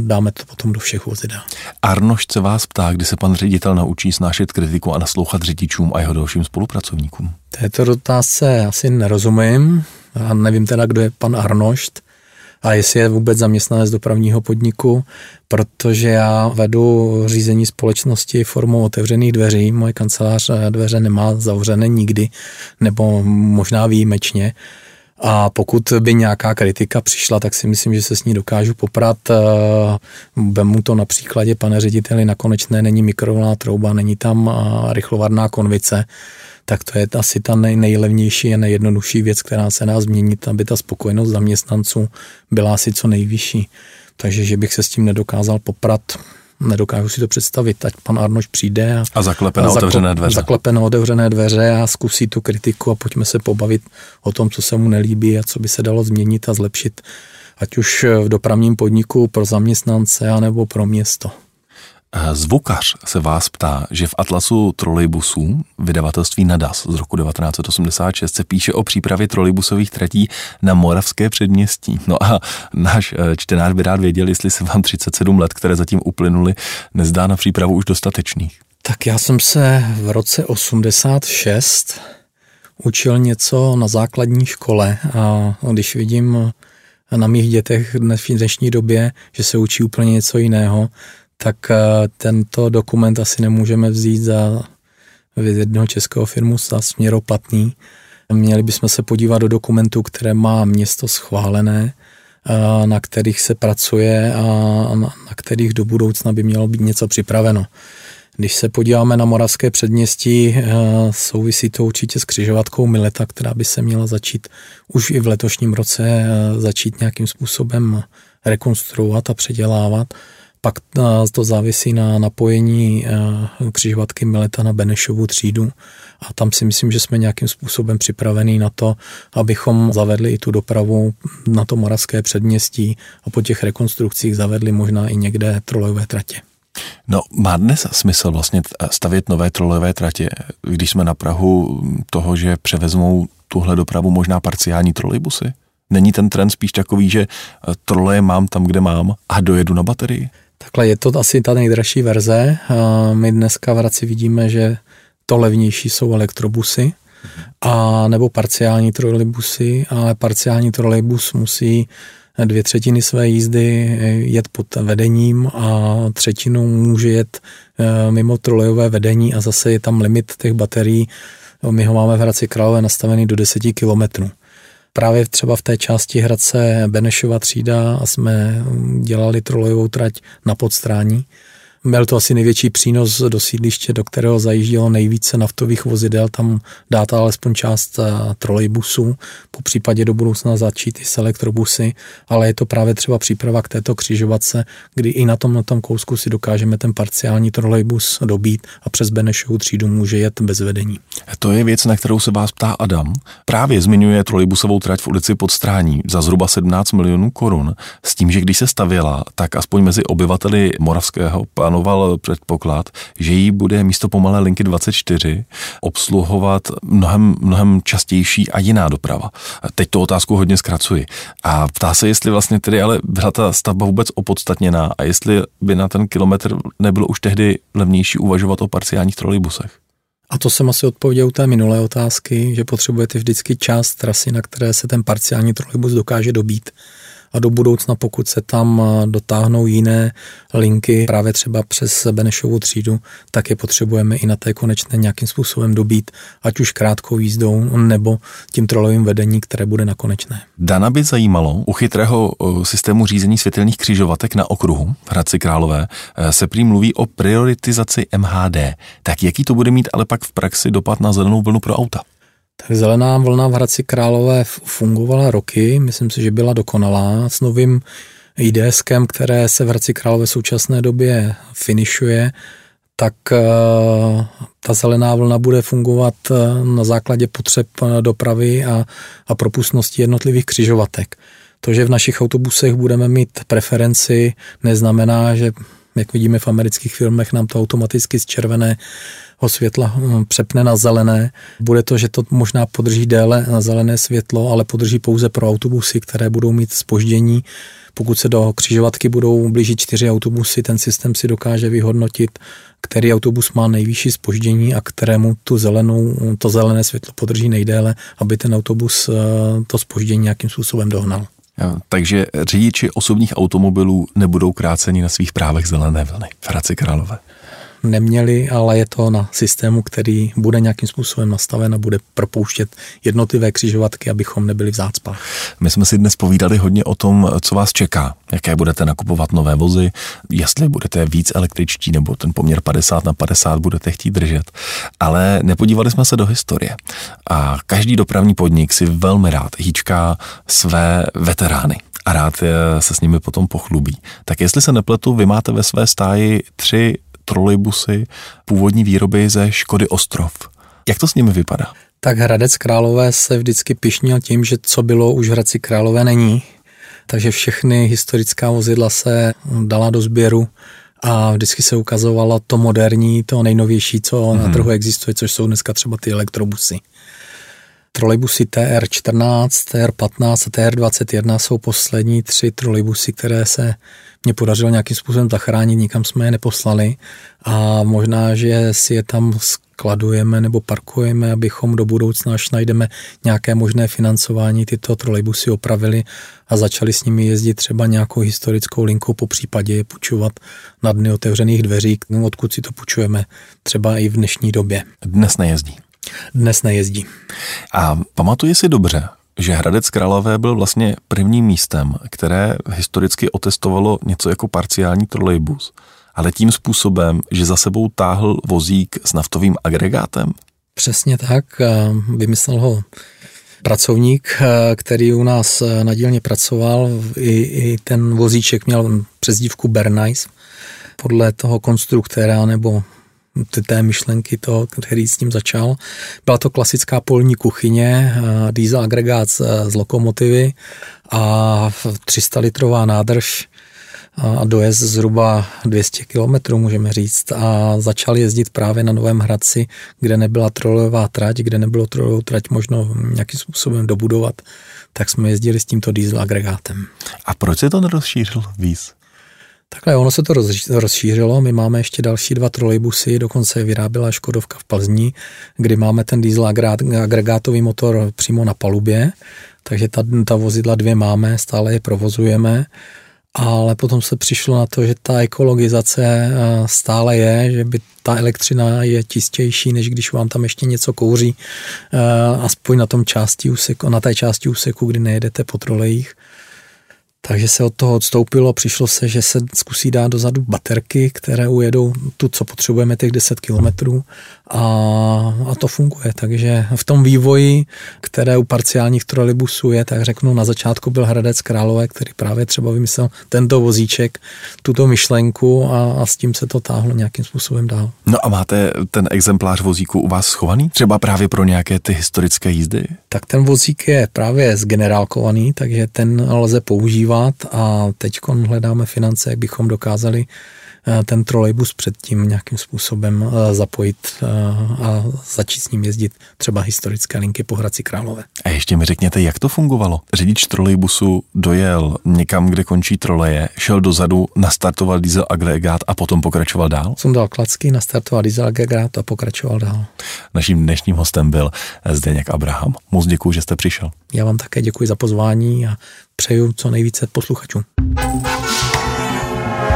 Speaker 2: dáme to potom do všech vozidel.
Speaker 1: Arnoš se vás ptá, kdy se pan ředitel naučí snášet kritiku a naslouchat řidičům a jeho dalším spolupracovníkům.
Speaker 2: Této otázce asi nerozumím. A nevím teda, kdo je pan Arnošt a jestli je vůbec zaměstnanec dopravního podniku, protože já vedu řízení společnosti formou otevřených dveří. Moje kancelář dveře nemá zavřené nikdy, nebo možná výjimečně. A pokud by nějaká kritika přišla, tak si myslím, že se s ní dokážu poprat. Vemu to na příkladě, pane řediteli, nakonečné není mikrovlná trouba, není tam rychlovarná konvice tak to je asi ta nej, nejlevnější a nejjednodušší věc, která se nás změnit, aby ta spokojenost zaměstnanců byla asi co nejvyšší. Takže, že bych se s tím nedokázal poprat, nedokážu si to představit, ať pan Arnoš přijde a,
Speaker 1: a zaklepe na a otevřené dveře.
Speaker 2: Zaklepe na otevřené dveře a zkusí tu kritiku a pojďme se pobavit o tom, co se mu nelíbí a co by se dalo změnit a zlepšit, ať už v dopravním podniku pro zaměstnance anebo pro město.
Speaker 1: Eh, zvukař se vás ptá, že v Atlasu trolejbusů vydavatelství Nadas z roku 1986 se píše o přípravě trolejbusových tratí na Moravské předměstí. No a náš eh, čtenář by rád věděl, jestli se vám 37 let, které zatím uplynuly, nezdá na přípravu už dostatečných.
Speaker 2: Tak já jsem se v roce 86 učil něco na základní škole a když vidím na mých dětech v dnešní době, že se učí úplně něco jiného, tak eh, tento dokument asi nemůžeme vzít za jednoho českého firmu za směroplatný. Měli bychom se podívat do dokumentů, které má město schválené, eh, na kterých se pracuje a na kterých do budoucna by mělo být něco připraveno. Když se podíváme na Moravské předměstí, eh, souvisí to určitě s křižovatkou Mileta, která by se měla začít už i v letošním roce začít nějakým způsobem rekonstruovat a předělávat. Pak eh, to závisí na napojení eh, křižovatky Mileta na Benešovu třídu a tam si myslím, že jsme nějakým způsobem připravení na to, abychom zavedli i tu dopravu na to moravské předměstí a po těch rekonstrukcích zavedli možná i někde trolejové tratě.
Speaker 1: No, má dnes smysl vlastně stavět nové trolejové tratě, když jsme na Prahu toho, že převezmou tuhle dopravu možná parciální trolejbusy? Není ten trend spíš takový, že eh, troleje mám tam, kde mám a dojedu na baterii?
Speaker 2: Takhle je to asi ta nejdražší verze. My dneska v Hradci vidíme, že to levnější jsou elektrobusy a nebo parciální trolejbusy, ale parciální trolejbus musí dvě třetiny své jízdy jet pod vedením a třetinu může jet e, mimo trolejové vedení a zase je tam limit těch baterií. My ho máme v Hradci Králové nastavený do 10 kilometrů právě třeba v té části Hradce Benešova třída a jsme dělali trolejovou trať na podstrání byl to asi největší přínos do sídliště, do kterého zajíždělo nejvíce naftových vozidel, tam dát alespoň část eh, trolejbusů, po případě do budoucna začít i s elektrobusy, ale je to právě třeba příprava k této křižovatce, kdy i na tom, na tom kousku si dokážeme ten parciální trolejbus dobít a přes Benešovu třídu může jet bez vedení.
Speaker 1: To je věc, na kterou se vás ptá Adam. Právě zmiňuje trolejbusovou trať v ulici Podstrání za zhruba 17 milionů korun, s tím, že když se stavěla, tak aspoň mezi obyvateli Moravského panoval předpoklad, že jí bude místo pomalé linky 24 obsluhovat mnohem, mnohem častější a jiná doprava. Teď tu otázku hodně zkracuji. A ptá se, jestli vlastně tedy ale byla ta stavba vůbec opodstatněná a jestli by na ten kilometr nebylo už tehdy levnější uvažovat o parciálních trolejbusech.
Speaker 2: A to jsem asi odpověděl u té minulé otázky, že potřebujete vždycky část trasy, na které se ten parciální trolejbus dokáže dobít a do budoucna, pokud se tam eh, dotáhnou jiné linky právě třeba přes Benešovu třídu, tak je potřebujeme i na té konečné nějakým způsobem dobít, ať už krátkou jízdou nebo tím trolejovým vedení, které bude na konečné.
Speaker 1: Dana by zajímalo, u chytrého eh, systému řízení světelných křižovatek na okruhu v Hradci Králové eh, se prý mluví o prioritizaci MHD. Tak jaký to bude mít ale pak v praxi dopad na zelenou vlnu pro auta?
Speaker 2: Tak zelená vlna v Hradci Králové fungovala roky, myslím si, že byla dokonalá s novým IDSkem, které se v Hradci Králové v současné době finišuje, tak eh, ta zelená vlna bude fungovat eh, na základě potřeb eh, dopravy a, a propustnosti jednotlivých křižovatek. To, že v našich autobusech budeme mít preferenci, neznamená, že jak vidíme v amerických filmech, nám to automaticky z červené světla hm, přepne na zelené. Bude to, že to možná podrží déle na zelené světlo, ale podrží pouze pro autobusy, které budou mít spoždění. Pokud se do křižovatky budou blížit čtyři autobusy, ten systém si dokáže vyhodnotit, který autobus má nejvyšší spoždění a kterému tu zelenou, to zelené světlo podrží nejdéle, aby ten autobus eh, to spoždění nějakým způsobem dohnal.
Speaker 1: Takže řidiči osobních automobilů nebudou kráceni na svých právech zelené vlny v Hradci Králové
Speaker 2: neměli, ale je to na systému, který bude nějakým způsobem nastaven a bude propouštět jednotlivé křižovatky, abychom nebyli v zácpách.
Speaker 1: My jsme si dnes povídali hodně o tom, co vás čeká, jaké budete nakupovat nové vozy, jestli budete víc električtí nebo ten poměr 50 na 50 budete chtít držet. Ale nepodívali jsme se do historie. A každý dopravní podnik si velmi rád hýčká své veterány a rád se s nimi potom pochlubí. Tak jestli se nepletu, vy máte ve své stáji tři trolejbusy původní výroby ze Škody Ostrov. Jak to s nimi vypadá?
Speaker 2: Tak Hradec Králové se vždycky pišnil tím, že co bylo už v Hradci Králové není. Takže všechny historická vozidla se dala do sběru a vždycky se ukazovalo to moderní, to nejnovější, co hmm. na mhm. trhu existuje, což jsou dneska třeba ty elektrobusy. Trolejbusy TR14, TR15 a TR21 jsou poslední tři trolejbusy, které se mě podařilo nějakým způsobem zachránit, nikam jsme je neposlali a možná, že si je tam skladujeme nebo parkujeme, abychom do budoucna, až najdeme nějaké možné financování, tyto trolejbusy opravili a začali s nimi jezdit třeba nějakou historickou linkou, po případě je půjčovat na dny otevřených dveří, odkud si to půjčujeme třeba i v dnešní době.
Speaker 1: Dnes nejezdí.
Speaker 2: Dnes nejezdí.
Speaker 1: A pamatuje si dobře, že Hradec Králové byl vlastně prvním místem, které historicky otestovalo něco jako parciální trolejbus, ale tím způsobem, že za sebou táhl vozík s naftovým agregátem?
Speaker 2: Přesně tak, vymyslel ho pracovník, který u nás na dílně pracoval, i, i ten vozíček měl přezdívku Bernice, podle toho konstruktéra nebo té myšlenky toho, který s ním začal. Byla to klasická polní kuchyně, eh, diesel agregát z lokomotivy a 300 litrová nádrž a dojezd zhruba 200 km, můžeme říct. A začal jezdit právě na Novém Hradci, kde nebyla trolejová trať, kde nebylo trolejovou trať možno nějakým způsobem dobudovat, tak jsme jezdili s tímto diesel agregátem.
Speaker 1: A proč se to nerozšířil víc?
Speaker 2: Takhle, ono se to rozšířilo. My máme ještě další dva trolejbusy, dokonce vyráběla Škodovka v Plzni, kdy máme ten diesel agregátový motor přímo na palubě, takže ta, ta vozidla dvě máme, stále je provozujeme ale potom se přišlo na to, že ta ekologizace eh, stále je, že by ta elektřina je čistější, než když vám tam ještě něco kouří, eh, aspoň na tom části úseku, na té části úseku, kdy nejedete po trolejích. Takže se od toho odstoupilo, přišlo se, že se zkusí dát dozadu baterky, které ujedou tu, co potřebujeme, těch 10 kilometrů a, a to funguje. Takže v tom vývoji, které u parciálních trolejbusů je, tak řeknu, na začátku byl Hradec Králové, který právě třeba vymyslel tento vozíček, tuto myšlenku a, a s tím se to táhlo nějakým způsobem dál.
Speaker 1: No a máte ten exemplář vozíku u vás schovaný? Třeba právě pro nějaké ty historické jízdy?
Speaker 2: Tak ten vozík je právě zgenerálkovaný, takže ten lze používat a teď hledáme finance, jak bychom dokázali ten trolejbus předtím nějakým způsobem zapojit a začít s ním jezdit třeba historické linky po Hradci Králové.
Speaker 1: A ještě mi řekněte, jak to fungovalo? Řidič trolejbusu dojel někam, kde končí troleje, šel dozadu, nastartoval diesel agregát a potom pokračoval dál?
Speaker 2: Sundal klacky, nastartoval diesel agregát a pokračoval dál.
Speaker 1: Naším dnešním hostem byl Zdeněk Abraham. Moc děkuji, že jste přišel.
Speaker 2: Já vám také děkuji za pozvání a přeju co nejvíce posluchačům.